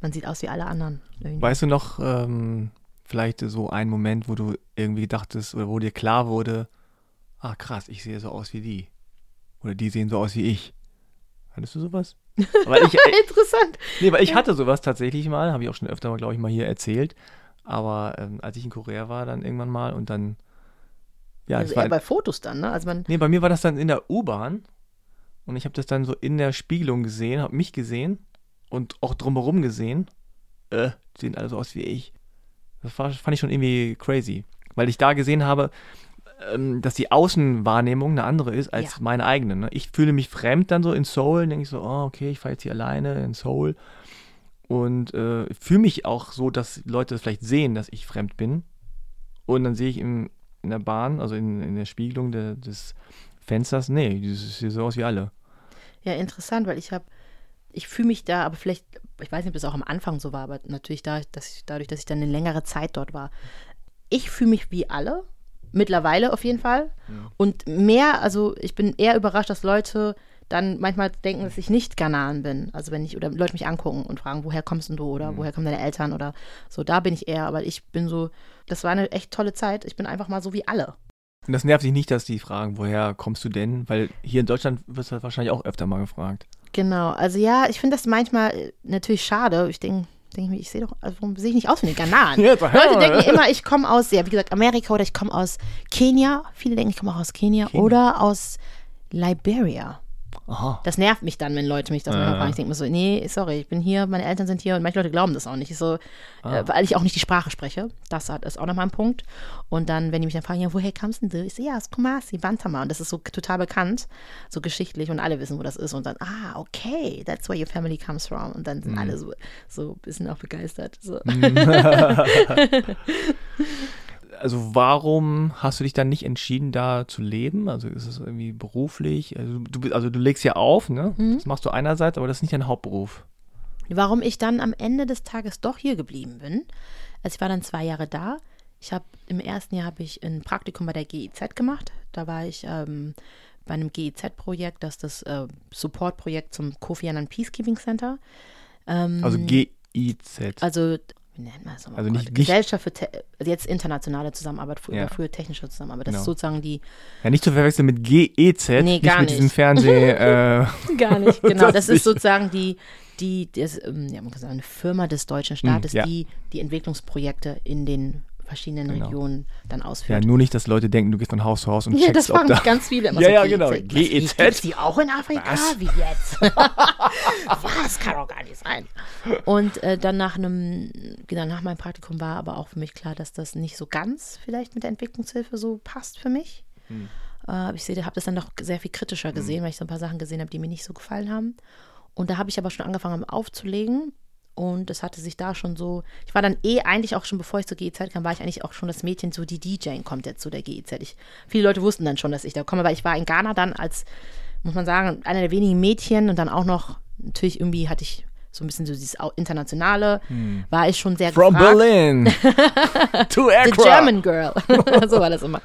man sieht aus wie alle anderen. Irgendwie. Weißt du noch, ähm, vielleicht so einen Moment, wo du irgendwie dachtest oder wo dir klar wurde, ah krass, ich sehe so aus wie die. Oder die sehen so aus wie ich. Hattest du sowas? (laughs) Weil ich, äh, Interessant. nee, weil ich hatte sowas tatsächlich mal, habe ich auch schon öfter mal, glaube ich, mal hier erzählt. Aber ähm, als ich in Korea war, dann irgendwann mal und dann, ja, also es war, eher bei Fotos dann, ne? Also man, nee, bei mir war das dann in der U-Bahn und ich habe das dann so in der Spiegelung gesehen, habe mich gesehen und auch drumherum gesehen. Äh, sehen alle so aus wie ich. Das war, fand ich schon irgendwie crazy, weil ich da gesehen habe, ähm, dass die Außenwahrnehmung eine andere ist als Ja. meine eigene. Ne? Ich fühle mich fremd dann so in Seoul, denke ich so, oh, okay, ich fahre jetzt hier alleine in Seoul und äh, fühle mich auch so, dass Leute das vielleicht sehen, dass ich fremd bin. Und dann sehe ich im, in der Bahn, also in, in der Spiegelung de, des Fensters, nee, das sieht so aus wie alle. ja, interessant, weil ich habe, ich fühle mich da, aber vielleicht, ich weiß nicht, ob das auch am Anfang so war, aber natürlich da, dass ich, dadurch, dass ich dann eine längere Zeit dort war. Ich fühle mich wie alle, mittlerweile auf jeden Fall. Und mehr, also ich bin eher überrascht, dass Leute dann manchmal denken, dass ich nicht Ghanaen bin. Also wenn ich, oder Leute mich angucken und fragen, woher kommst denn du oder woher kommen deine Eltern oder so, da bin ich eher, aber ich bin so, das war eine echt tolle Zeit. Ich bin einfach mal so wie alle. Und das nervt dich nicht, dass die fragen, woher kommst du denn? Weil hier in Deutschland wirst du wahrscheinlich auch öfter mal gefragt. Genau, also ja, ich finde das manchmal äh, natürlich schade. Ich denke, denke mir, ich sehe doch, also warum sehe ich nicht aus wie eine Ghanaen? (laughs) Ja, Leute denken immer, ich komme aus, ja, wie gesagt, Amerika oder ich komme aus Kenia. Viele denken, ich komme auch aus Kenia, Kenia. oder aus Liberia. Aha. Das nervt mich dann, wenn Leute mich das manchmal Ja. fragen. Ich denke mir so, nee, sorry, ich bin hier, meine Eltern sind hier und manche Leute glauben das auch nicht. Ich so, Ah. äh, weil ich auch nicht die Sprache spreche. Das hat- ist auch nochmal ein Punkt. Und dann, wenn die mich dann fragen, ja, woher kamst denn du? Ich so, ja, aus Kumasi, Bantama. Und das ist so total bekannt, so geschichtlich und alle wissen, wo das ist. Und dann, ah, okay, that's where your family comes from. Und dann sind alle so, so ein bisschen auch begeistert. So. (laughs) (laughs) Also warum hast du dich dann nicht entschieden, da zu leben? Also ist es irgendwie beruflich? Also du, bist- also du legst ja auf, ne? Mhm. Das machst du einerseits, aber das ist nicht dein Hauptberuf. Warum ich dann am Ende des Tages doch hier geblieben bin. Also ich war dann zwei Jahre da. Ich habe im ersten Jahr habe ich ein Praktikum bei der GIZ gemacht. Da war ich ähm, bei einem GIZ-Projekt, das ist das äh, Support-Projekt zum Kofi Annan Peacekeeping Center. Ähm, Also GIZ. also wie nennt man das nochmal? Also Oh nicht- nicht- Gesellschaft für jetzt internationale Zusammenarbeit, früher, Ja. früher technische Zusammenarbeit. Das Genau. ist sozusagen die ja, nicht zu verwechseln mit GEZ, Nee, nicht gar mit nicht. diesem Fernseh. (laughs) äh, Gar nicht, (laughs) genau. Das Das, nicht. ist sozusagen die, die, das, ähm, ja, man kann sagen, eine Firma des deutschen Staates, Hm, ja. die die Entwicklungsprojekte in den verschiedenen Genau. Regionen dann ja, ausführt. nur nicht, dass Leute denken, du gehst von Haus zu Haus und (laughs) Ja, checkst, das fragen da... ganz viele immer Ja, so. ja, genau. GEZ? Gibt's die auch in Afrika? Was? Wie jetzt? (laughs) Was? Kann doch gar nicht sein. Und äh, dann nach einem, genau, nach meinem Praktikum war aber auch für mich klar, dass das nicht so ganz vielleicht mit der Entwicklungshilfe so passt für mich. Hm. Äh, ich sehe, habe das dann noch sehr viel kritischer gesehen, weil ich so ein paar Sachen gesehen habe, die mir nicht so gefallen haben. Und da habe ich aber schon angefangen aufzulegen. Und es hatte sich da schon so, ich war dann eh eigentlich auch schon, bevor ich zur GEZ kam, war ich eigentlich auch schon das Mädchen, so die DJ kommt jetzt zu der GEZ. Ich, viele Leute wussten dann schon, dass ich da komme, aber ich war in Ghana dann als, muss man sagen, einer der wenigen Mädchen und dann auch noch, natürlich irgendwie hatte ich so ein bisschen so dieses Internationale, war ich schon sehr Hm. From gefragt. Berlin (laughs) to The Accra. German Girl. (laughs) so war das immer.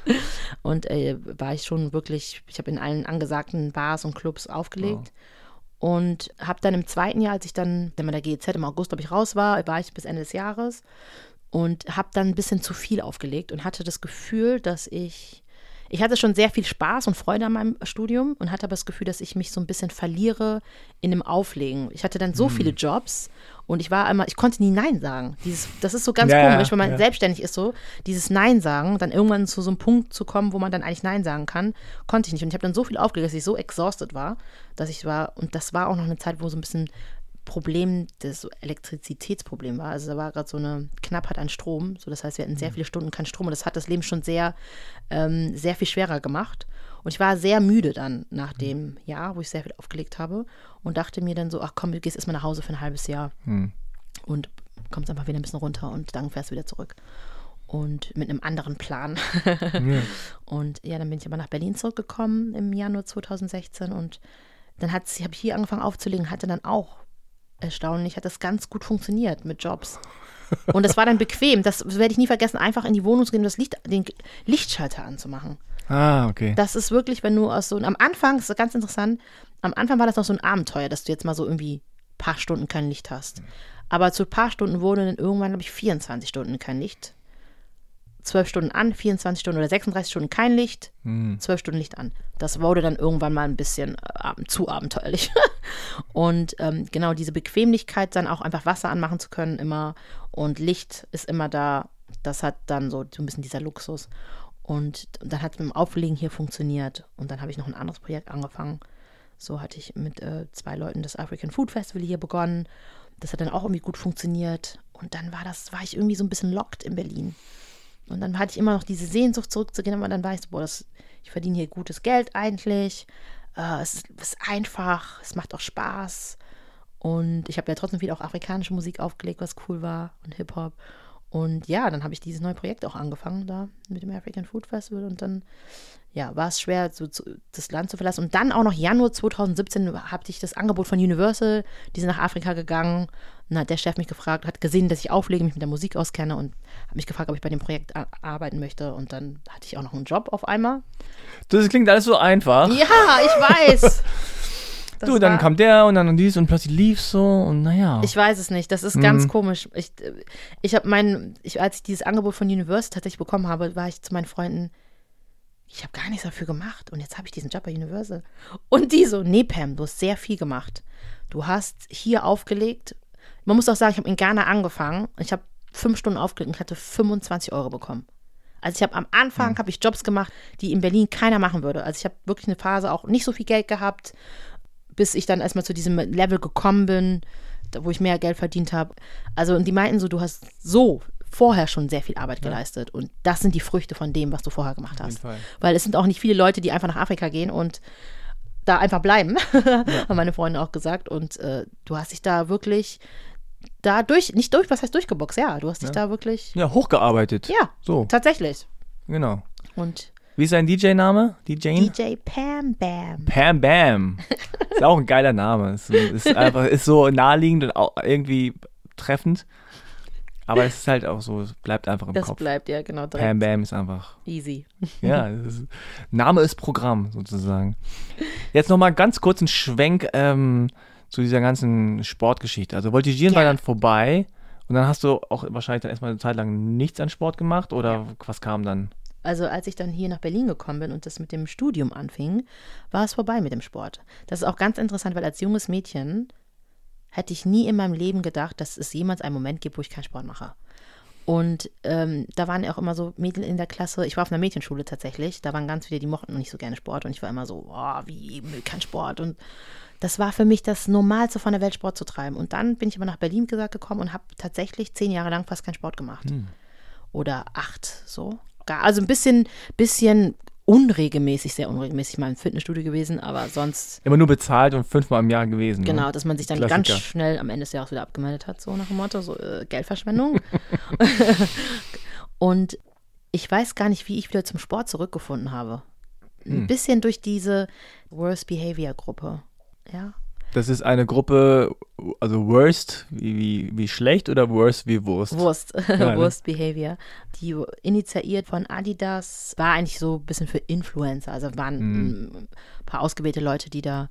Und äh, war ich schon wirklich, ich habe in allen angesagten Bars und Clubs aufgelegt. Und habe dann im zweiten Jahr, als ich dann, man der GEZ im August, glaube ich, raus war, war ich bis Ende des Jahres und habe dann ein bisschen zu viel aufgelegt und hatte das Gefühl, dass ich, ich hatte schon sehr viel Spaß und Freude an meinem Studium und hatte aber das Gefühl, dass ich mich so ein bisschen verliere in dem Auflegen. Ich hatte dann so viele Jobs und ich war einmal, ich konnte nie Nein sagen. Dieses, das ist so ganz ja, komisch, wenn man ja. selbstständig ist so, dieses Nein sagen, dann irgendwann zu so einem Punkt zu kommen, wo man dann eigentlich Nein sagen kann, konnte ich nicht. Und ich habe dann so viel aufgelegt, dass ich so exhausted war, dass ich war, und das war auch noch eine Zeit, wo so ein bisschen Problem, das so Elektrizitätsproblem war. Also da war gerade so eine Knappheit an Strom. So, das heißt, wir hatten sehr viele Stunden keinen Strom und das hat das Leben schon sehr, ähm, sehr viel schwerer gemacht. Und ich war sehr müde dann nach dem Jahr, wo ich sehr viel aufgelegt habe und dachte mir dann so, ach komm, du gehst erstmal nach Hause für ein halbes Jahr Hm. und kommst einfach wieder ein bisschen runter und dann fährst du wieder zurück. Und mit einem anderen Plan. (laughs) Und ja, dann bin ich aber nach Berlin zurückgekommen im Januar 2016 und dann habe ich hier angefangen aufzulegen, hatte dann auch erstaunlich, hat das ganz gut funktioniert mit Jobs. Und das war dann bequem, das werde ich nie vergessen, einfach in die Wohnung zu gehen und das Licht, den Lichtschalter anzumachen. Ah, okay. Das ist wirklich, wenn du aus so, am Anfang, das ist ganz interessant, am Anfang war das noch so ein Abenteuer, dass du jetzt mal so irgendwie ein paar Stunden kein Licht hast. Aber zu ein paar Stunden wurde dann irgendwann, glaube ich, 24 Stunden kein Licht. 12 Stunden an, 24 Stunden oder 36 Stunden kein Licht, Hm. 12 Stunden Licht an. Das wurde dann irgendwann mal ein bisschen äh, zu abenteuerlich. (laughs) und ähm, genau diese Bequemlichkeit, dann auch einfach Wasser anmachen zu können immer und Licht ist immer da. Das hat dann so, so ein bisschen dieser Luxus. Und dann hat es mit dem Auflegen hier funktioniert. Und dann habe ich noch ein anderes Projekt angefangen. So hatte ich mit äh, zwei Leuten das African Food Festival hier begonnen. Das hat dann auch irgendwie gut funktioniert. Und dann war das, war ich irgendwie so ein bisschen locked in Berlin. Und dann hatte ich immer noch diese Sehnsucht zurückzugehen, aber dann war ich so, boah, das, ich verdiene hier gutes Geld eigentlich. Äh, es, ist, es ist einfach, es macht auch Spaß. Und ich habe ja trotzdem viel auch afrikanische Musik aufgelegt, was cool war und Hip-Hop. Und ja, dann habe ich dieses neue Projekt auch angefangen da mit dem African Food Festival und dann ja, war es schwer, so, zu, das Land zu verlassen. Und dann auch noch Januar 2017 hatte ich das Angebot von Universal, die sind nach Afrika gegangen. Und dann hat der Chef mich gefragt, hat gesehen, dass ich auflege, mich mit der Musik auskenne und hat mich gefragt, ob ich bei dem Projekt arbeiten möchte. Und dann hatte ich auch noch einen Job auf einmal. Das klingt alles so einfach. Ja, ich weiß. (laughs) Das du, dann kam der und dann dies und plötzlich lief so und naja. Ich weiß es nicht. Das ist ganz komisch. Ich, ich habe mein, ich, als ich dieses Angebot von Universal tatsächlich bekommen habe, war ich zu meinen Freunden, ich habe gar nichts dafür gemacht und jetzt habe ich diesen Job bei Universal. Und die so, nee, Pam, du hast sehr viel gemacht. Du hast hier aufgelegt. Man muss auch sagen, ich habe in Ghana angefangen. Ich habe fünf Stunden aufgelegt und hatte 25 Euro bekommen. Also ich habe am Anfang habe ich Jobs gemacht, die in Berlin keiner machen würde. Also ich habe wirklich eine Phase auch nicht so viel Geld gehabt, bis ich dann erstmal zu diesem Level gekommen bin, wo ich mehr Geld verdient habe. Also und die meinten so, du hast so vorher schon sehr viel Arbeit geleistet und das sind die Früchte von dem, was du vorher gemacht hast. Weil es sind auch nicht viele Leute, die einfach nach Afrika gehen und da einfach bleiben, (laughs) haben meine Freunde auch gesagt. Und äh, du hast dich da wirklich da durch, nicht durch, was heißt durchgeboxt? Ja, du hast dich da wirklich, ja, hochgearbeitet. ja, So, tatsächlich. genau. Und Wie ist dein DJ-Name? DJ? DJ Pam Bam. Pam Bam. ist auch ein geiler Name. Ist, ist einfach ist so naheliegend und auch irgendwie treffend. Aber es ist halt auch so, es bleibt einfach im Das Kopf. bleibt ja genau direkt Pam Bam ist einfach, easy. ja, (laughs) ist, Name ist Programm sozusagen. Jetzt nochmal ganz kurz ein Schwenk ähm, zu dieser ganzen Sportgeschichte. Also Voltigieren war Gerne. dann vorbei und dann hast du auch wahrscheinlich dann erstmal eine Zeit lang nichts an Sport gemacht oder was kam dann? Also als ich dann hier nach Berlin gekommen bin und das mit dem Studium anfing, war es vorbei mit dem Sport. Das ist auch ganz interessant, weil als junges Mädchen hätte ich nie in meinem Leben gedacht, dass es jemals einen Moment gibt, wo ich keinen Sport mache. Und ähm, da waren ja auch immer so Mädchen in der Klasse. Ich war auf einer Mädchenschule tatsächlich. Da waren ganz viele, die mochten nicht so gerne Sport. Und ich war immer so, oh, wie, kein Sport. Und das war für mich das Normalste von der Welt, Sport zu treiben. Und dann bin ich aber nach Berlin gesagt gekommen und habe tatsächlich zehn Jahre lang fast keinen Sport gemacht. Oder acht, so. Gar- Also ein bisschen, bisschen unregelmäßig, sehr unregelmäßig mal im Fitnessstudio gewesen, aber sonst, Immer nur bezahlt und fünfmal im Jahr gewesen. Ne? genau, dass man sich dann Klassiker. ganz schnell am Ende des Jahres wieder abgemeldet hat, so nach dem Motto, so äh, Geldverschwendung. (laughs) und ich weiß gar nicht, wie ich wieder zum Sport zurückgefunden habe. Ein bisschen durch diese Worst Behavior Gruppe. Ja. Das ist eine Gruppe, also worst wie, wie, wie schlecht oder worst wie Wurst? Wurst, (laughs) ne? Wurst Behavior, die initiiert von Adidas, war eigentlich so ein bisschen für Influencer. Also waren ein paar ausgewählte Leute, die da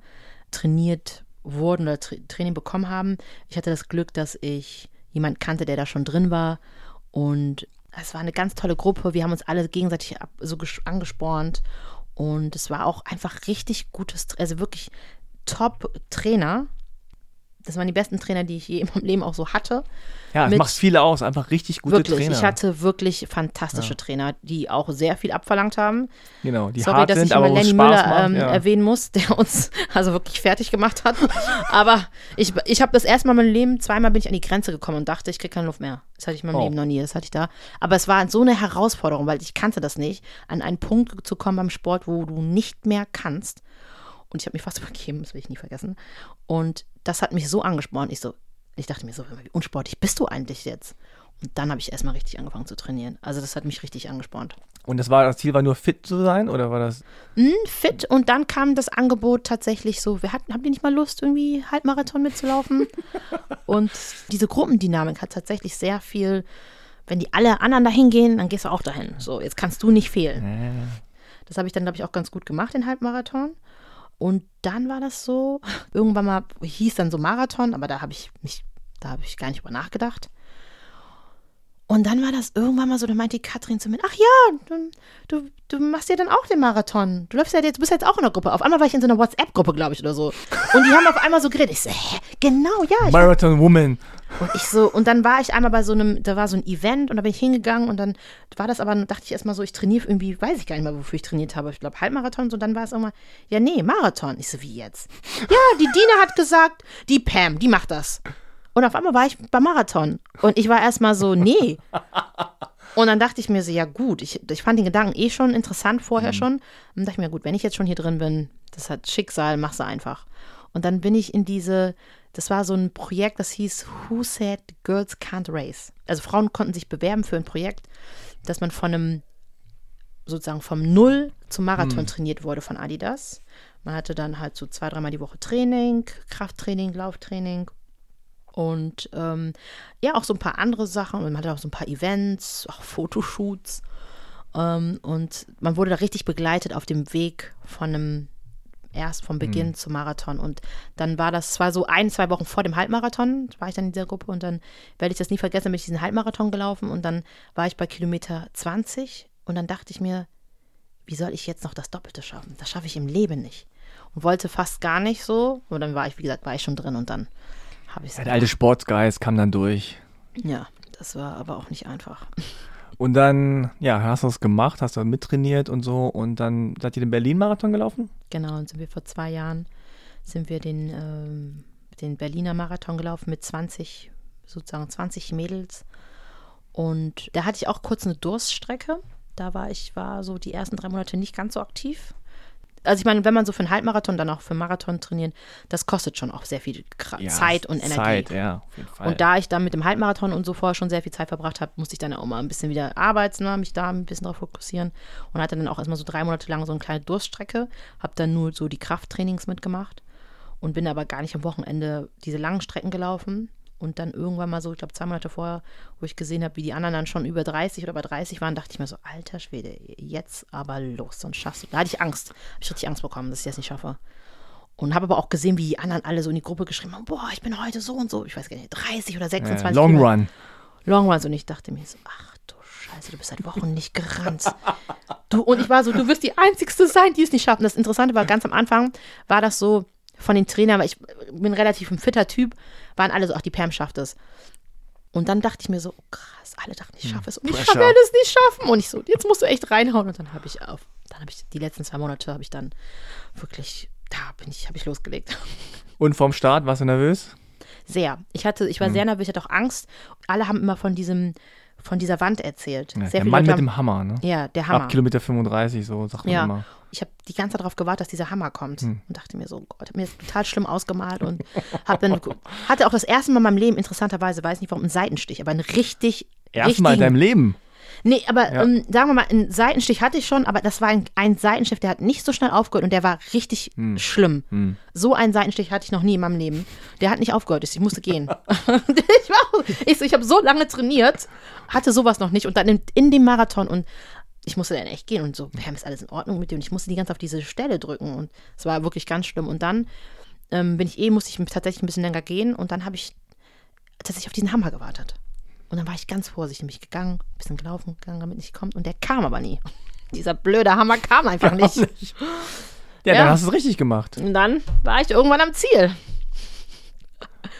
trainiert wurden oder Tra Training bekommen haben. Ich hatte das Glück, dass ich jemand kannte, der da schon drin war. Und es war eine ganz tolle Gruppe. Wir haben uns alle gegenseitig so angespornt. Und es war auch einfach richtig gutes, also wirklich Top-Trainer. Das waren die besten Trainer, die ich je in meinem Leben auch so hatte. Ja, es mit- macht viele aus, einfach richtig gute wirklich, Trainer. ich hatte wirklich fantastische Trainer, die auch sehr viel abverlangt haben. genau, die Sorry, hart dass sind, ich aber immer Lenny Müller macht. ähm, ja. erwähnen muss, (laughs) der uns also wirklich fertig gemacht hat. (laughs) aber ich, ich habe das erste Mal in meinem Leben, zweimal bin ich an die Grenze gekommen und dachte, ich kriege keine Luft mehr. Das hatte ich in meinem Oh. Leben noch nie, das hatte ich da. Aber es war so eine Herausforderung, weil ich kannte das nicht, an einen Punkt zu kommen beim Sport, wo du nicht mehr kannst. Und ich habe mich fast übergeben, das will ich nie vergessen. Und das hat mich so angespornt. Ich so, ich dachte mir so, wie unsportlich bist du eigentlich jetzt? Und dann habe ich erstmal richtig angefangen zu trainieren. Also das hat mich richtig angespornt. Und das war das Ziel war nur fit zu sein oder war das Hm, fit und dann kam das Angebot tatsächlich so, wir hatten, habt ihr nicht mal Lust, irgendwie Halbmarathon mitzulaufen? (laughs) und diese Gruppendynamik hat tatsächlich sehr viel, wenn die alle anderen dahin gehen, dann gehst du auch dahin. So, jetzt kannst du nicht fehlen. Das habe ich dann, glaube ich, auch ganz gut gemacht, den Halbmarathon. Und dann war das so, irgendwann mal hieß dann so Marathon, aber da habe ich mich, da habe ich gar nicht drüber nachgedacht. Und dann war das irgendwann mal so, da meinte die Katrin zu mir, ach ja, du, du, du machst ja dann auch den Marathon. Du läufst ja jetzt, bist jetzt auch in der Gruppe. Auf einmal war ich in so einer WhatsApp-Gruppe, glaube ich, oder so. Und die haben auf einmal so geredet. Ich so, hä? Genau, ja. Marathon Woman. Und ich so, und dann war ich einmal bei so einem, da war so ein Event und da bin ich hingegangen und dann war das aber, dachte ich erstmal so, ich trainiere irgendwie, weiß ich gar nicht mehr, wofür ich trainiert habe. Ich glaube Halbmarathon, so dann war es irgendwann, ja, nee, Marathon. Ich so, wie jetzt? Ja, die Dina hat gesagt, die Pam, die macht das. Und auf einmal war ich beim Marathon. Und ich war erstmal so, nee. Und dann dachte ich mir so, ja gut, ich, ich fand den Gedanken eh schon interessant vorher mhm. schon. Und dann dachte ich mir, gut, wenn ich jetzt schon hier drin bin, das hat Schicksal, mach's einfach. Und dann bin ich in diese, das war so ein Projekt, das hieß Who Said Girls Can't Race? Also Frauen konnten sich bewerben für ein Projekt, dass man von einem, sozusagen vom Null zum Marathon mhm. trainiert wurde von Adidas. Man hatte dann halt so zwei, dreimal die Woche Training, Krafttraining, Lauftraining und ähm, ja, auch so ein paar andere Sachen. Und man hatte auch so ein paar Events, auch Fotoshoots. Ähm, und man wurde da richtig begleitet auf dem Weg von einem, erst vom Beginn mhm. zum Marathon. Und dann war das zwar so ein, zwei Wochen vor dem Halbmarathon, war ich dann in dieser Gruppe und dann werde ich das nie vergessen, bin ich diesen Halbmarathon gelaufen und dann war ich bei Kilometer 20 und dann dachte ich mir, wie soll ich jetzt noch das Doppelte schaffen? Das schaffe ich im Leben nicht. Und wollte fast gar nicht so. Und dann war ich, wie gesagt, war ich schon drin und dann habe ich Der alte Sportsgeist kam dann durch. Ja, das war aber auch nicht einfach. (laughs) Und dann, ja, hast du es gemacht, hast du mittrainiert und so und dann seid ihr den Berlin-Marathon gelaufen? Genau, und sind wir vor zwei Jahren, sind wir den, ähm, den Berliner Marathon gelaufen mit 20, sozusagen 20 Mädels. Und da hatte ich auch kurz eine Durststrecke. Da war ich, war so die ersten drei Monate nicht ganz so aktiv also ich meine, wenn man so für einen Halbmarathon, dann auch für einen Marathon trainieren, das kostet schon auch sehr viel ja, Zeit und Energie. Zeit, ja, auf jeden Fall. Und da ich dann mit dem Halbmarathon und so vorher schon sehr viel Zeit verbracht habe, musste ich dann auch mal ein bisschen wieder arbeiten, ne, mich da ein bisschen drauf fokussieren und hatte dann auch erstmal so drei Monate lang so eine kleine Durststrecke, habe dann nur so die Krafttrainings mitgemacht und bin aber gar nicht am Wochenende diese langen Strecken gelaufen, und dann irgendwann mal so, ich glaube zwei Monate vorher, wo ich gesehen habe, wie die anderen dann schon über 30 oder über 30 waren, dachte ich mir so, alter Schwede, jetzt aber los, sonst schaffst du. Da hatte ich Angst. Habe ich richtig Angst bekommen, dass ich das nicht schaffe. Und habe aber auch gesehen, wie die anderen alle so in die Gruppe geschrieben haben, boah, ich bin heute so und so, ich weiß gar nicht, 30 oder 26. Ja, Long Run. Long Runs. Und ich dachte mir so, ach du Scheiße, du bist seit Wochen nicht gerannt. Du, und ich war so, du wirst die Einzigste sein, die es nicht schaffen. Das Interessante war, ganz am Anfang war das so, von den Trainern, weil ich bin relativ ein fitter Typ, waren alle so, ach, die Pam schafft es. Und dann dachte ich mir so, oh, krass, alle dachten, ich hm, schaffe es und ich werde es nicht schaffen. Und ich so, jetzt musst du echt reinhauen. Und dann habe ich auf, dann habe ich die letzten zwei Monate habe ich dann wirklich, da bin ich, habe ich losgelegt. (laughs) Und vom Start, warst du nervös? Sehr. Ich hatte, ich war hm. sehr nervös, ich hatte auch Angst. Alle haben immer von diesem, von dieser Wand erzählt. Ja, der Mann mit dem Hammer, ne? Ja, der Hammer. Ab Kilometer 35, so sagt man ja. immer ich habe die ganze Zeit darauf gewartet, dass dieser Hammer kommt hm. und dachte mir so, Gott, mir ist total schlimm ausgemalt und habe dann hatte auch das erste Mal in meinem Leben interessanterweise, weiß nicht warum, einen Seitenstich, aber einen richtig Erstmal in deinem Leben. Nee, aber ja. ähm, sagen wir mal, einen Seitenstich hatte ich schon, aber das war ein, ein Seitenstich, der hat nicht so schnell aufgehört und der war richtig hm. schlimm. Hm. So einen Seitenstich hatte ich noch nie in meinem Leben. Der hat nicht aufgehört, ich musste gehen. (laughs) (laughs) ich war, ich, ich habe so lange trainiert, hatte sowas noch nicht und dann in, in dem Marathon und ich musste dann echt gehen und so, Pam, ist alles in Ordnung mit dir? Und ich musste die ganze auf diese Stelle drücken und es war wirklich ganz schlimm. Und dann ähm, bin ich eh, musste ich tatsächlich ein bisschen länger gehen und dann habe ich tatsächlich auf diesen Hammer gewartet. Und dann war ich ganz vorsichtig, mich gegangen, ein bisschen gelaufen, gegangen, damit nicht kommt. Und der kam aber nie. (laughs) Dieser blöde Hammer kam einfach nicht. (laughs) nicht. Ja, ja, dann hast du es richtig gemacht. Und dann war ich irgendwann am Ziel.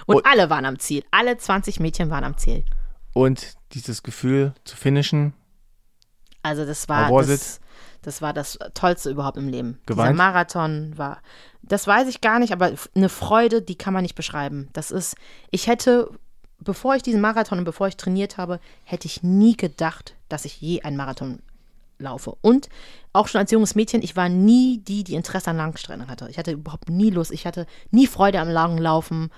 Und, und alle waren am Ziel. Alle 20 Mädchen waren am Ziel. Und dieses Gefühl zu finishen, also das war das, das war das Tollste überhaupt im Leben. Geweint? Dieser Marathon war, das weiß ich gar nicht, aber eine Freude, die kann man nicht beschreiben. Das ist, ich hätte, bevor ich diesen Marathon und bevor ich trainiert habe, hätte ich nie gedacht, dass ich je einen Marathon laufe. Und auch schon als junges Mädchen, ich war nie die, die Interesse an Langstrecken hatte. Ich hatte überhaupt nie Lust, ich hatte nie Freude am langen Laufen.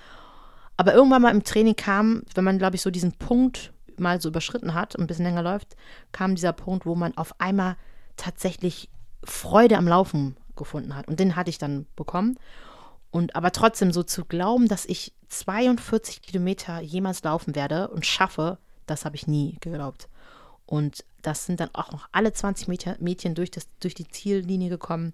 Aber irgendwann mal im Training kam, wenn man, glaube ich, so diesen Punkt mal so überschritten hat und ein bisschen länger läuft, kam dieser Punkt, wo man auf einmal tatsächlich Freude am Laufen gefunden hat. Und den hatte ich dann bekommen. Und aber trotzdem so zu glauben, dass ich 42 Kilometer jemals laufen werde und schaffe, das habe ich nie geglaubt. Und das sind dann auch noch alle 20 Meter, Mädchen durch, das, durch die Ziellinie gekommen.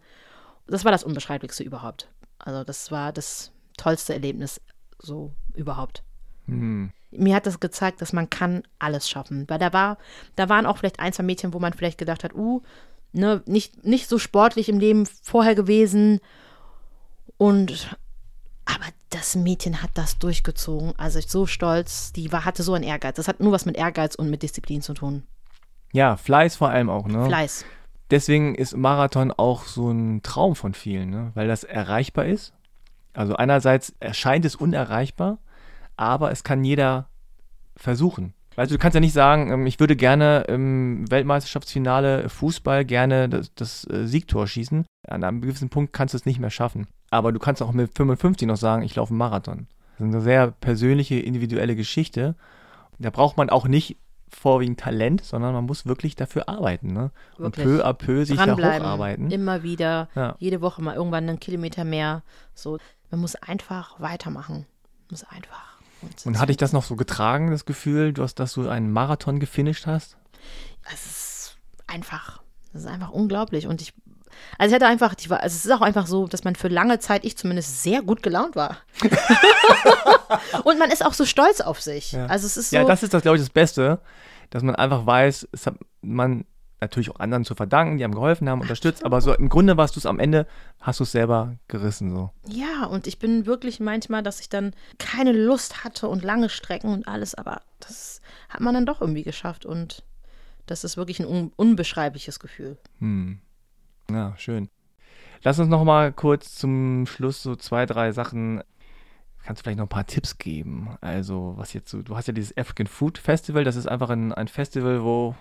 Das war das Unbeschreiblichste überhaupt. Also das war das tollste Erlebnis so überhaupt. Mhm mir hat das gezeigt, dass man kann alles schaffen. Weil da war, da waren auch vielleicht ein, zwei Mädchen, wo man vielleicht gedacht hat, uh, ne, nicht, nicht so sportlich im Leben vorher gewesen. Und aber das Mädchen hat das durchgezogen. Also ich so stolz, die war, hatte so einen Ehrgeiz. Das hat nur was mit Ehrgeiz und mit Disziplin zu tun. Ja, Fleiß vor allem auch, ne? Fleiß. Deswegen ist Marathon auch so ein Traum von vielen, ne? Weil das erreichbar ist. Also einerseits erscheint es unerreichbar, aber es kann jeder versuchen. Weißt du, du kannst ja nicht sagen, ähm, ich würde gerne im Weltmeisterschaftsfinale Fußball gerne das, das äh, Siegtor schießen. An einem gewissen Punkt kannst du es nicht mehr schaffen. Aber du kannst auch mit 55 noch sagen, ich laufe einen Marathon. Das ist eine sehr persönliche, individuelle Geschichte. Da braucht man auch nicht vorwiegend Talent, sondern man muss wirklich dafür arbeiten. Ne? Und peu à peu sich da hocharbeiten. Immer wieder, ja. jede Woche mal irgendwann einen Kilometer mehr. So, man muss einfach weitermachen. Man muss einfach. Und, und hatte ich das noch so getragen, das Gefühl, du hast, dass du einen Marathon gefinisht hast? Es ist einfach. Das ist einfach unglaublich. Und ich, also ich hatte einfach, also es ist auch einfach so, dass man für lange Zeit, ich zumindest, sehr gut gelaunt war. (laughs) und man ist auch so stolz auf sich. Ja. Also es ist so. Ja, das ist das, glaube ich, das Beste, dass man einfach weiß, es hat, man natürlich auch anderen zu verdanken, die haben geholfen, haben unterstützt, aber so im Grunde warst du es am Ende, hast du es selber gerissen so. Ja, und ich bin wirklich manchmal, dass ich dann keine Lust hatte und lange Strecken und alles, aber das hat man dann doch irgendwie geschafft und das ist wirklich ein un unbeschreibliches Gefühl. Hm. Ja, schön. Lass uns noch mal kurz zum Schluss so zwei, drei Sachen kannst du vielleicht noch ein paar Tipps geben? Also, was jetzt so, du hast ja dieses African Food Festival, das ist einfach ein, ein Festival, wo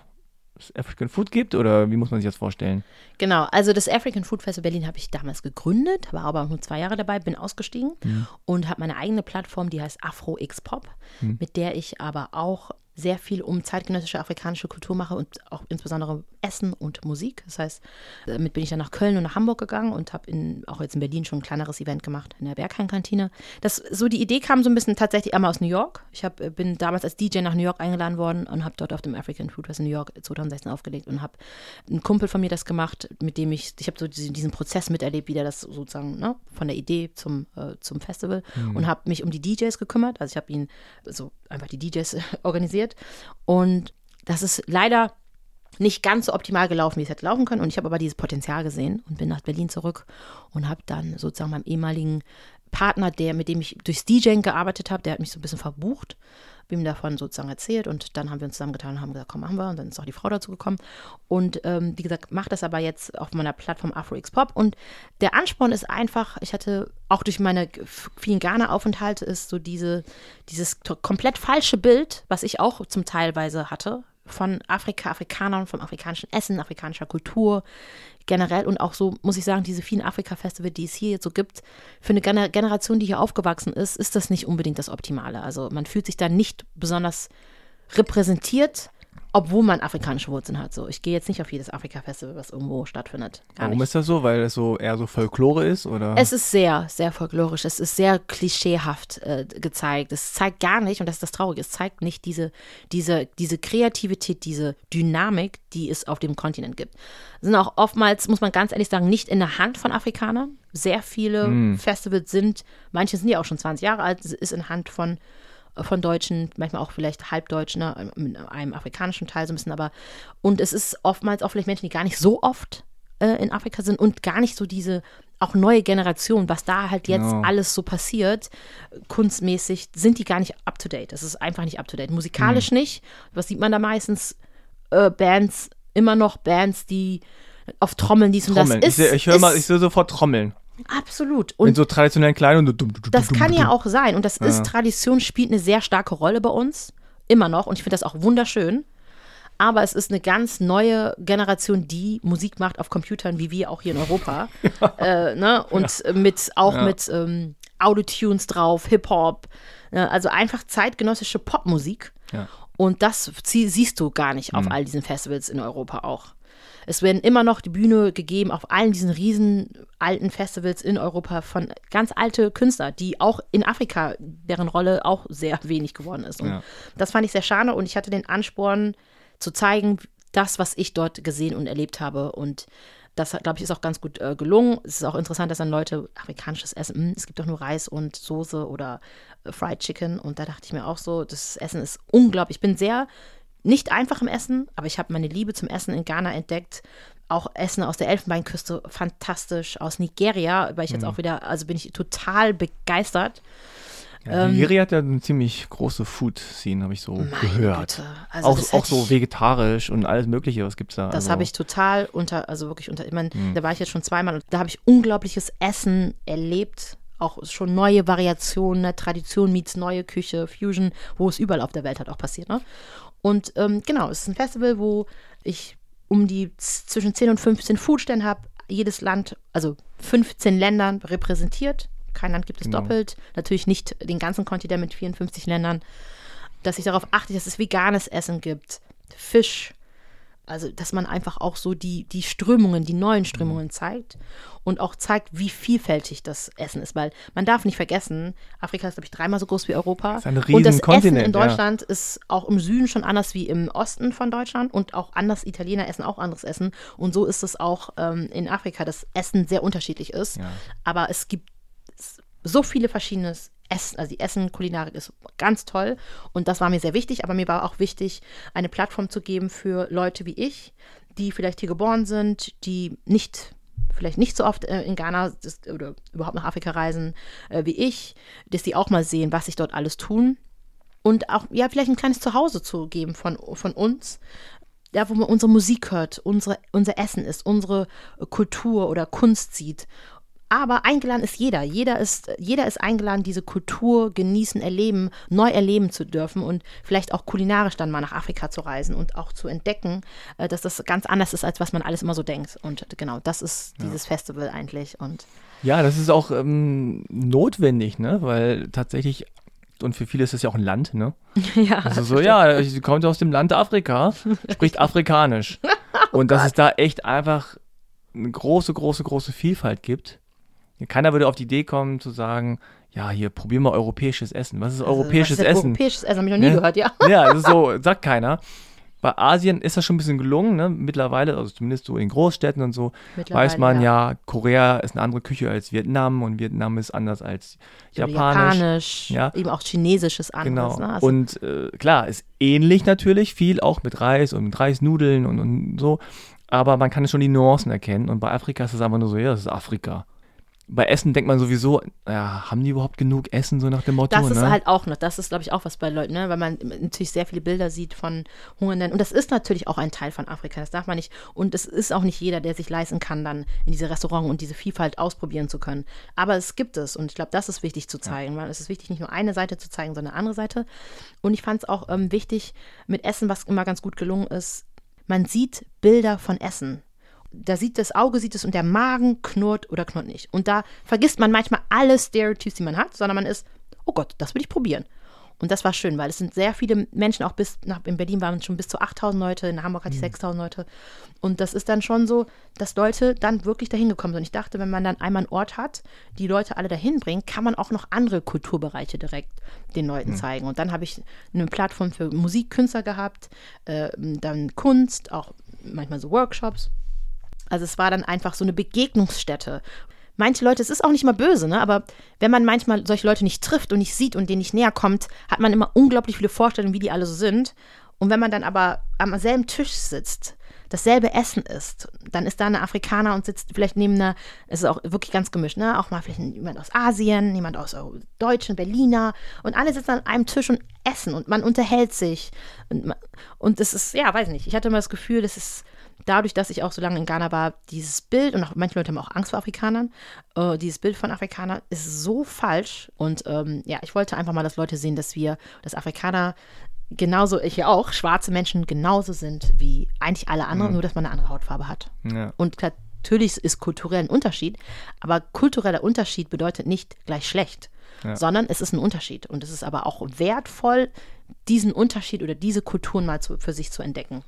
es African Food gibt oder wie muss man sich das vorstellen? Genau, also das African Food Festival Berlin habe ich damals gegründet, war aber nur zwei Jahre dabei, bin ausgestiegen mhm. und habe meine eigene Plattform, die heißt Afro X Pop, mhm. mit der ich aber auch sehr viel um zeitgenössische afrikanische Kultur mache und auch insbesondere Essen und Musik. Das heißt, damit bin ich dann nach Köln und nach Hamburg gegangen und habe auch jetzt in Berlin schon ein kleineres Event gemacht in der Berghain-Kantine. so die Idee kam so ein bisschen tatsächlich einmal aus New York. Ich hab, bin damals als DJ nach New York eingeladen worden und habe dort auf dem African Food Fest in New York 2016 aufgelegt und habe einen Kumpel von mir das gemacht, mit dem ich, ich habe so diesen, diesen, Prozess miterlebt, wie der das sozusagen ne, von der Idee zum, äh, zum Festival mhm. und habe mich um die DJs gekümmert. Also ich habe ihn so einfach die DJs (laughs) organisiert und das ist leider nicht ganz so optimal gelaufen, wie es hätte laufen können. Und ich habe aber dieses Potenzial gesehen und bin nach Berlin zurück und habe dann sozusagen meinem ehemaligen Partner, der, mit dem ich durchs DJing gearbeitet habe, der hat mich so ein bisschen verbucht, habe ihm davon sozusagen erzählt und dann haben wir uns zusammengetan und haben gesagt, komm, machen wir. Und dann ist auch die Frau dazu gekommen. Und ähm, wie gesagt, mache das aber jetzt auf meiner Plattform AfroX Pop. Und der Ansporn ist einfach, ich hatte auch durch meine vielen Ghana-Aufenthalte ist so diese, dieses komplett falsche Bild, was ich auch zum Teilweise hatte, von Afrika, Afrikanern, vom afrikanischen Essen, afrikanischer Kultur generell und auch so, muss ich sagen, diese vielen Afrika-Festival, die es hier jetzt so gibt, für eine Generation, die hier aufgewachsen ist, ist das nicht unbedingt das Optimale. Also man fühlt sich da nicht besonders repräsentiert obwohl man afrikanische Wurzeln hat. So, ich gehe jetzt nicht auf jedes Afrika-Festival, was irgendwo stattfindet. Gar Warum nicht. ist das so? Weil es so eher so Folklore ist, oder? Es ist sehr, sehr folklorisch. Es ist sehr klischeehaft äh, gezeigt. Es zeigt gar nicht, und das ist das Traurige, es zeigt nicht diese, diese, diese Kreativität, diese Dynamik, die es auf dem Kontinent gibt. Es sind auch oftmals, muss man ganz ehrlich sagen, nicht in der Hand von Afrikanern. Sehr viele mm. Festivals sind, manche sind ja auch schon 20 Jahre alt, ist in Hand von von Deutschen, manchmal auch vielleicht Halbdeutschen, ne, mit einem afrikanischen Teil so ein bisschen, aber und es ist oftmals auch vielleicht Menschen, die gar nicht so oft äh, in Afrika sind und gar nicht so diese auch neue Generation, was da halt jetzt no. alles so passiert, kunstmäßig, sind die gar nicht up to date. Das ist einfach nicht up to date. Musikalisch mhm. nicht. Was sieht man da meistens? Äh, Bands, immer noch Bands, die auf Trommeln dies und Trommeln. das ist. Ich, ich höre mal, ich höre sofort Trommeln. Absolut. Und in so traditionellen Kleidung. Das kann ja auch sein. Und das ist, Tradition spielt eine sehr starke Rolle bei uns. Immer noch. Und ich finde das auch wunderschön. Aber es ist eine ganz neue Generation, die Musik macht auf Computern, wie wir auch hier in Europa. Ja. (laughs) Äh, ne? Und ja. mit auch ja. mit ähm, Autotunes drauf, Hip-Hop. Äh, also einfach zeitgenössische Popmusik. Und das siehst du gar nicht auf mhm. all diesen Festivals in Europa auch. Es werden immer noch die Bühne gegeben auf allen diesen riesen alten Festivals in Europa von ganz alte Künstler, die auch in Afrika, deren Rolle auch sehr wenig geworden ist. Und ja. das fand ich sehr schade und ich hatte den Ansporn zu zeigen, das, was ich dort gesehen und erlebt habe und das, glaube ich, ist auch ganz gut äh, gelungen. Es ist auch interessant, dass dann Leute afrikanisches Essen, mh, hm, es gibt doch nur Reis und Soße oder äh, Fried Chicken. Und da dachte ich mir auch so, das Essen ist unglaublich. Ich bin sehr nicht einfach im Essen, aber ich habe meine Liebe zum Essen in Ghana entdeckt. Auch Essen aus der Elfenbeinküste, fantastisch. Aus Nigeria, weil ich jetzt mhm. auch wieder, also bin ich total begeistert. Ja, Nigeria ähm, hat ja eine ziemlich große Food-Scene, habe ich so gehört. Also auch, auch so vegetarisch und alles Mögliche, was gibt es da? Das also. habe ich total unter, also wirklich unter, ich meine, hm. da war ich jetzt schon zweimal und da habe ich unglaubliches Essen erlebt. Auch schon neue Variationen, ne? Tradition meets neue Küche, Fusion, wo es überall auf der Welt halt auch passiert. Ne? Und ähm, genau, es ist ein Festival, wo ich um die zwischen 10 und 15 Foodstände habe. Jedes Land, also 15 Ländern repräsentiert kein Land gibt es genau. doppelt. Natürlich nicht den ganzen Kontinent mit 54 Ländern. Dass ich darauf achte, dass es veganes Essen gibt. Fisch. Also, dass man einfach auch so die, die Strömungen, die neuen Strömungen zeigt und auch zeigt, wie vielfältig das Essen ist. Weil man darf nicht vergessen, Afrika ist, glaube ich, dreimal so groß wie Europa. Das ist ein und das Essen in Deutschland ja. ist auch im Süden schon anders wie im Osten von Deutschland und auch anders. Italiener essen auch anderes Essen. Und so ist es auch ähm, in Afrika, dass Essen sehr unterschiedlich ist. Ja. Aber es gibt so viele verschiedene Essen, also die Essen, Kulinarik ist ganz toll. Und das war mir sehr wichtig, aber mir war auch wichtig, eine Plattform zu geben für Leute wie ich, die vielleicht hier geboren sind, die nicht vielleicht nicht so oft äh, in Ghana oder überhaupt nach Afrika reisen äh, wie ich, dass die auch mal sehen, was sich dort alles tun. Und auch ja vielleicht ein kleines Zuhause zu geben von, von uns, da wo man unsere Musik hört, unsere, unser Essen ist, unsere Kultur oder Kunst sieht aber eingeladen ist jeder. Jeder ist, jeder ist eingeladen, diese Kultur genießen, erleben, neu erleben zu dürfen und vielleicht auch kulinarisch dann mal nach Afrika zu reisen und auch zu entdecken, äh, dass das ganz anders ist, als was man alles immer so denkt. Und genau, das ist dieses ja. Festival eigentlich. Und ja, das ist auch ähm, notwendig, ne? Weil tatsächlich und für viele ist es ja auch ein Land, ne? (laughs) Ja. Also so, ja, sie kommt aus dem Land Afrika, spricht Afrikanisch. (laughs) oh und dass Gott. es da echt einfach eine große, große, große Vielfalt gibt. Keiner würde auf die Idee kommen zu sagen, ja, hier probieren wir europäisches Essen. Was ist also, europäisches was ist Essen? Europäisches Essen habe ich noch nie ne? gehört, ja. Ja, das ist so, sagt keiner. Bei Asien ist das schon ein bisschen gelungen, ne? Mittlerweile, also zumindest so in Großstädten und so, weiß man ja. ja. Korea ist eine andere Küche als Vietnam und Vietnam ist anders als Japanisch. Japanisch, ja. eben auch Chinesisches anders. Genau. Ne? Also und äh, klar, ist ähnlich natürlich, viel auch mit Reis und mit Reisnudeln und, und so, aber man kann schon die Nuancen erkennen und bei Afrika ist es einfach nur so, ja, das ist Afrika bei Essen denkt man sowieso, ja, haben die überhaupt genug Essen, so nach dem Motto? Das ist ne? halt auch noch, das ist, glaube ich, auch was bei Leuten, ne? weil man natürlich sehr viele Bilder sieht von Hungernden. Und das ist natürlich auch ein Teil von Afrika, das darf man nicht. Und es ist auch nicht jeder, der sich leisten kann, dann in diese Restaurants und diese Vielfalt ausprobieren zu können. Aber es gibt es und ich glaube, das ist wichtig zu zeigen, ja. weil es ist wichtig, nicht nur eine Seite zu zeigen, sondern eine andere Seite. Und ich fand es auch ähm, wichtig mit Essen, was immer ganz gut gelungen ist, man sieht Bilder von Essen da sieht das Auge, sieht es und der Magen knurrt oder knurrt nicht. Und da vergisst man manchmal alle Stereotypes, die man hat, sondern man ist, oh Gott, das will ich probieren. Und das war schön, weil es sind sehr viele Menschen, auch bis nach, in Berlin waren es schon bis zu 8000 Leute, in Hamburg hatte ich mhm. 6000 Leute. Und das ist dann schon so, dass Leute dann wirklich dahin gekommen sind. Und ich dachte, wenn man dann einmal einen Ort hat, die Leute alle dahin bringt, kann man auch noch andere Kulturbereiche direkt den Leuten mhm. zeigen. Und dann habe ich eine Plattform für Musikkünstler gehabt, äh, dann Kunst, auch manchmal so Workshops. Also es war dann einfach so eine Begegnungsstätte. Manche Leute, es ist auch nicht mal böse, ne? aber wenn man manchmal solche Leute nicht trifft und nicht sieht und denen nicht näher kommt, hat man immer unglaublich viele Vorstellungen, wie die alle so sind. Und wenn man dann aber am selben Tisch sitzt, dasselbe Essen isst, dann ist da eine Afrikaner und sitzt vielleicht neben einer, es ist auch wirklich ganz gemischt, ne? Auch mal vielleicht jemand aus Asien, jemand aus Deutschen, Berliner und alle sitzen an einem Tisch und essen und man unterhält sich. Und, und es ist, ja, weiß nicht, ich hatte immer das Gefühl, das ist dadurch, dass ich auch so lange in Ghana war, dieses Bild, und auch manche Leute haben auch Angst vor Afrikanern, äh, dieses Bild von Afrikanern ist so falsch. Und ähm, ja, ich wollte einfach mal, dass Leute sehen, dass wir, dass Afrikaner genauso, ich ja auch, schwarze Menschen genauso sind wie eigentlich alle anderen, mhm. nur dass man eine andere Hautfarbe hat. Ja. Und natürlich ist kulturell ein Unterschied, aber kultureller Unterschied bedeutet nicht gleich schlecht. Ja. sondern es ist ein Unterschied. Und es ist aber auch wertvoll, diesen Unterschied oder diese Kulturen mal zu, für sich zu entdecken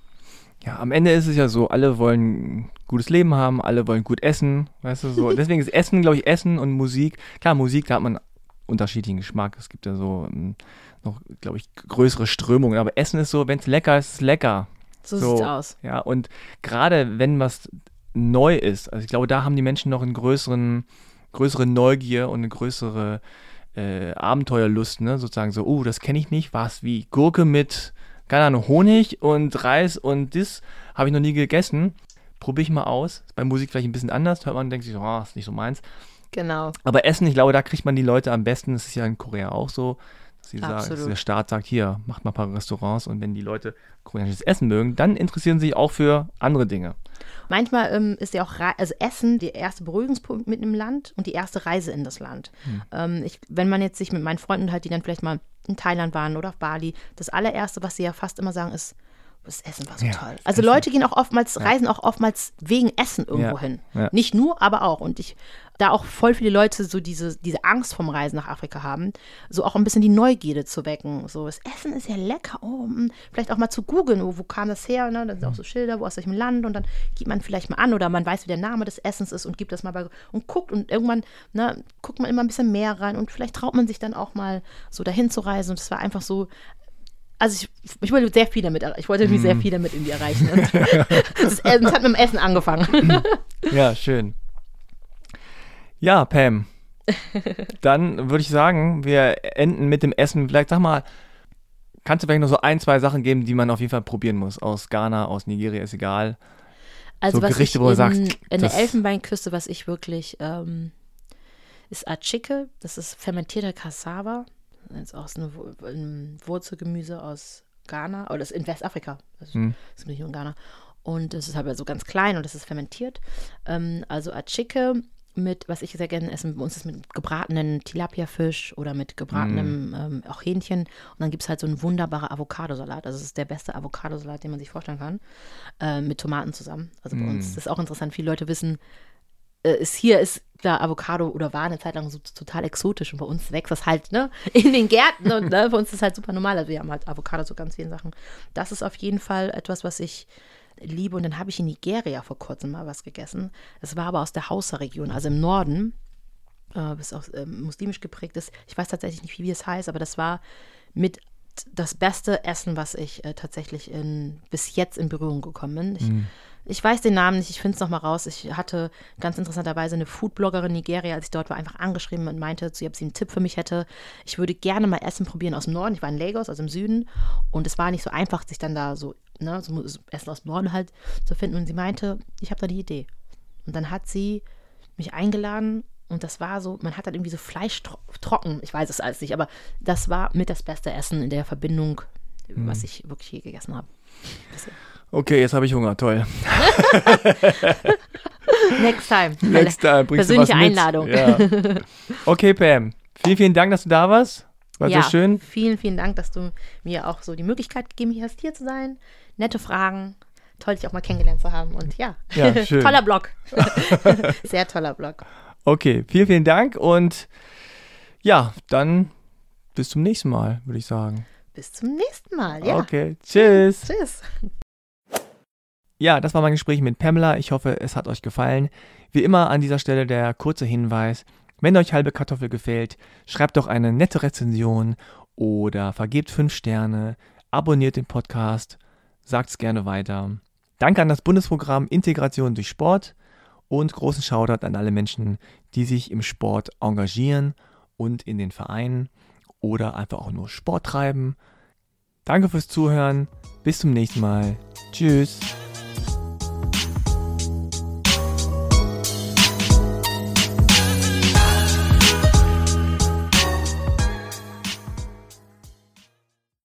ja, am Ende ist es ja so, alle wollen ein gutes Leben haben, alle wollen gut essen, weißt du so. (laughs) Deswegen ist Essen, glaube ich, Essen und Musik. Klar, Musik, da hat man unterschiedlichen Geschmack. Es gibt ja so um, noch, glaube ich, größere Strömungen. Aber Essen ist so, wenn es lecker ist, ist es lecker. So, so sieht's aus. Ja, und gerade wenn was neu ist. Also ich glaube, da haben die Menschen noch einen größeren, größere Neugier und eine größere äh, Abenteuerlust, ne? Sozusagen so, oh, das kenne ich nicht, was wie Gurke mit, keine Ahnung, Honig und Reis und das habe ich noch nie gegessen. Probiere ich mal aus. Ist bei Musik vielleicht ein bisschen anders, hört man und denkt sich, oh, ist nicht so meins. Genau. Aber Essen, ich glaube, da kriegt man die Leute am besten. Das ist ja in Korea auch so. Sie sagen, dass der Staat sagt, hier, macht mal ein paar Restaurants und wenn die Leute koreanisches Essen mögen, dann interessieren sie sich auch für andere Dinge. Manchmal ähm, ist ja auch also Essen der erste Berührungspunkt mit einem Land und die erste Reise in das Land. Hm. Ähm, ich, wenn man jetzt sich mit meinen Freunden halt, die dann vielleicht mal in Thailand waren oder auf Bali, das allererste, was sie ja fast immer sagen, ist, das Essen war so ja, toll. Also Essen. Leute gehen auch oftmals, ja. reisen auch oftmals wegen Essen irgendwo ja, hin. Nicht nur, aber auch. Und ich, da auch voll viele Leute so diese, diese Angst vom Reisen nach Afrika haben, so auch ein bisschen die Neugierde zu wecken. So, das Essen ist ja lecker. Oh, vielleicht auch mal zu googeln, wo, wo kam das her? Ne? Dann sind auch so Schilder, wo aus welchem Land und dann gibt man vielleicht mal an oder man weiß, wie der Name des Essens ist und gibt das mal bei und guckt und irgendwann ne, guckt man immer ein bisschen mehr rein und vielleicht traut man sich dann auch mal so dahin zu reisen. Und es war einfach so also ich, ich wollte sehr viel damit, ich wollte mm. sehr viel damit irgendwie erreichen. Es (laughs) hat mit dem Essen angefangen. ja, schön. Ja, Pam. (laughs) Dann würde ich sagen, wir enden mit dem Essen. Vielleicht sag mal, kannst du vielleicht noch so ein, zwei Sachen geben, die man auf jeden Fall probieren muss? Aus Ghana, aus Nigeria, ist egal. Also so was Gerichte, ich wo du sagst, in der Elfenbeinküste, was ich wirklich, ähm, ist Achike. Das ist fermentierter Cassava. Ist auch so ein Wurzelgemüse aus Ghana, oder das ist in Westafrika. Das hm. ist nicht nur in Ghana. Und es ist halt so ganz klein und es ist fermentiert. Ähm, also Achike mit, was ich sehr gerne esse, bei uns ist mit gebratenen Tilapia-Fisch oder mit gebratenem mm. ähm, auch Hähnchen. Und dann gibt es halt so einen wunderbaren Avocadosalat. Also es ist der beste Avocadosalat, den man sich vorstellen kann. Äh, mit Tomaten zusammen. Also bei mm. uns das ist auch interessant. Viele Leute wissen, ist hier ist klar Avocado oder war eine Zeit lang so total exotisch und bei uns wächst das halt ne, (laughs) in den Gärten und ne, bei uns ist halt super normal. Also wir haben halt Avocado so ganz vielen Sachen. Das ist auf jeden Fall etwas, was ich liebe. Und dann habe ich in Nigeria vor kurzem mal was gegessen. Es war aber aus der Hausa-Region, also im Norden, äh, das auch äh, muslimisch geprägt ist. Ich weiß tatsächlich nicht, wie es heißt, aber das war mit das beste Essen, was ich äh, tatsächlich in, bis jetzt in Berührung gekommen bin. Ich, mm. Ich weiß den Namen nicht, ich finde es nochmal raus. Ich hatte ganz interessanterweise eine Foodbloggerin in Nigeria, als ich dort war, einfach angeschrieben und meinte, sie, ob sie einen Tipp für mich hätte. Ich würde gerne mal Essen probieren aus dem Norden. Ich war in Lagos, also im Süden. Und es war nicht so einfach, sich dann da so ne, so Essen aus dem Norden halt zu finden. Und sie meinte, ich habe da die Idee. Und dann hat sie mich eingeladen und das war so, man hat dann irgendwie so Fleisch tro trocken, ich weiß es alles nicht, aber das war mit das beste Essen in der Verbindung, mhm. was ich wirklich je gegessen habe. Okay, jetzt habe ich Hunger, toll. (laughs) Next time. Next time. Persönliche Einladung. Ja. Okay, Pam. Vielen, vielen Dank, dass du da warst. War ja, sehr schön. Vielen, vielen Dank, dass du mir auch so die Möglichkeit gegeben hast, hier zu sein. Nette Fragen. Toll, dich auch mal kennengelernt zu haben. Und ja, ja (laughs) toller Blog. (laughs) sehr toller Blog. Okay, vielen, vielen Dank. Und ja, dann bis zum nächsten Mal, würde ich sagen. Bis zum nächsten Mal, ja. Okay, tschüss. Tschüss. Ja, das war mein Gespräch mit Pamela. Ich hoffe, es hat euch gefallen. Wie immer an dieser Stelle der kurze Hinweis. Wenn euch halbe Kartoffel gefällt, schreibt doch eine nette Rezension oder vergebt fünf Sterne, abonniert den Podcast, sagt es gerne weiter. Danke an das Bundesprogramm Integration durch Sport und großen Shoutout an alle Menschen, die sich im Sport engagieren und in den Vereinen oder einfach auch nur Sport treiben. Danke fürs Zuhören. Bis zum nächsten Mal. Tschüss.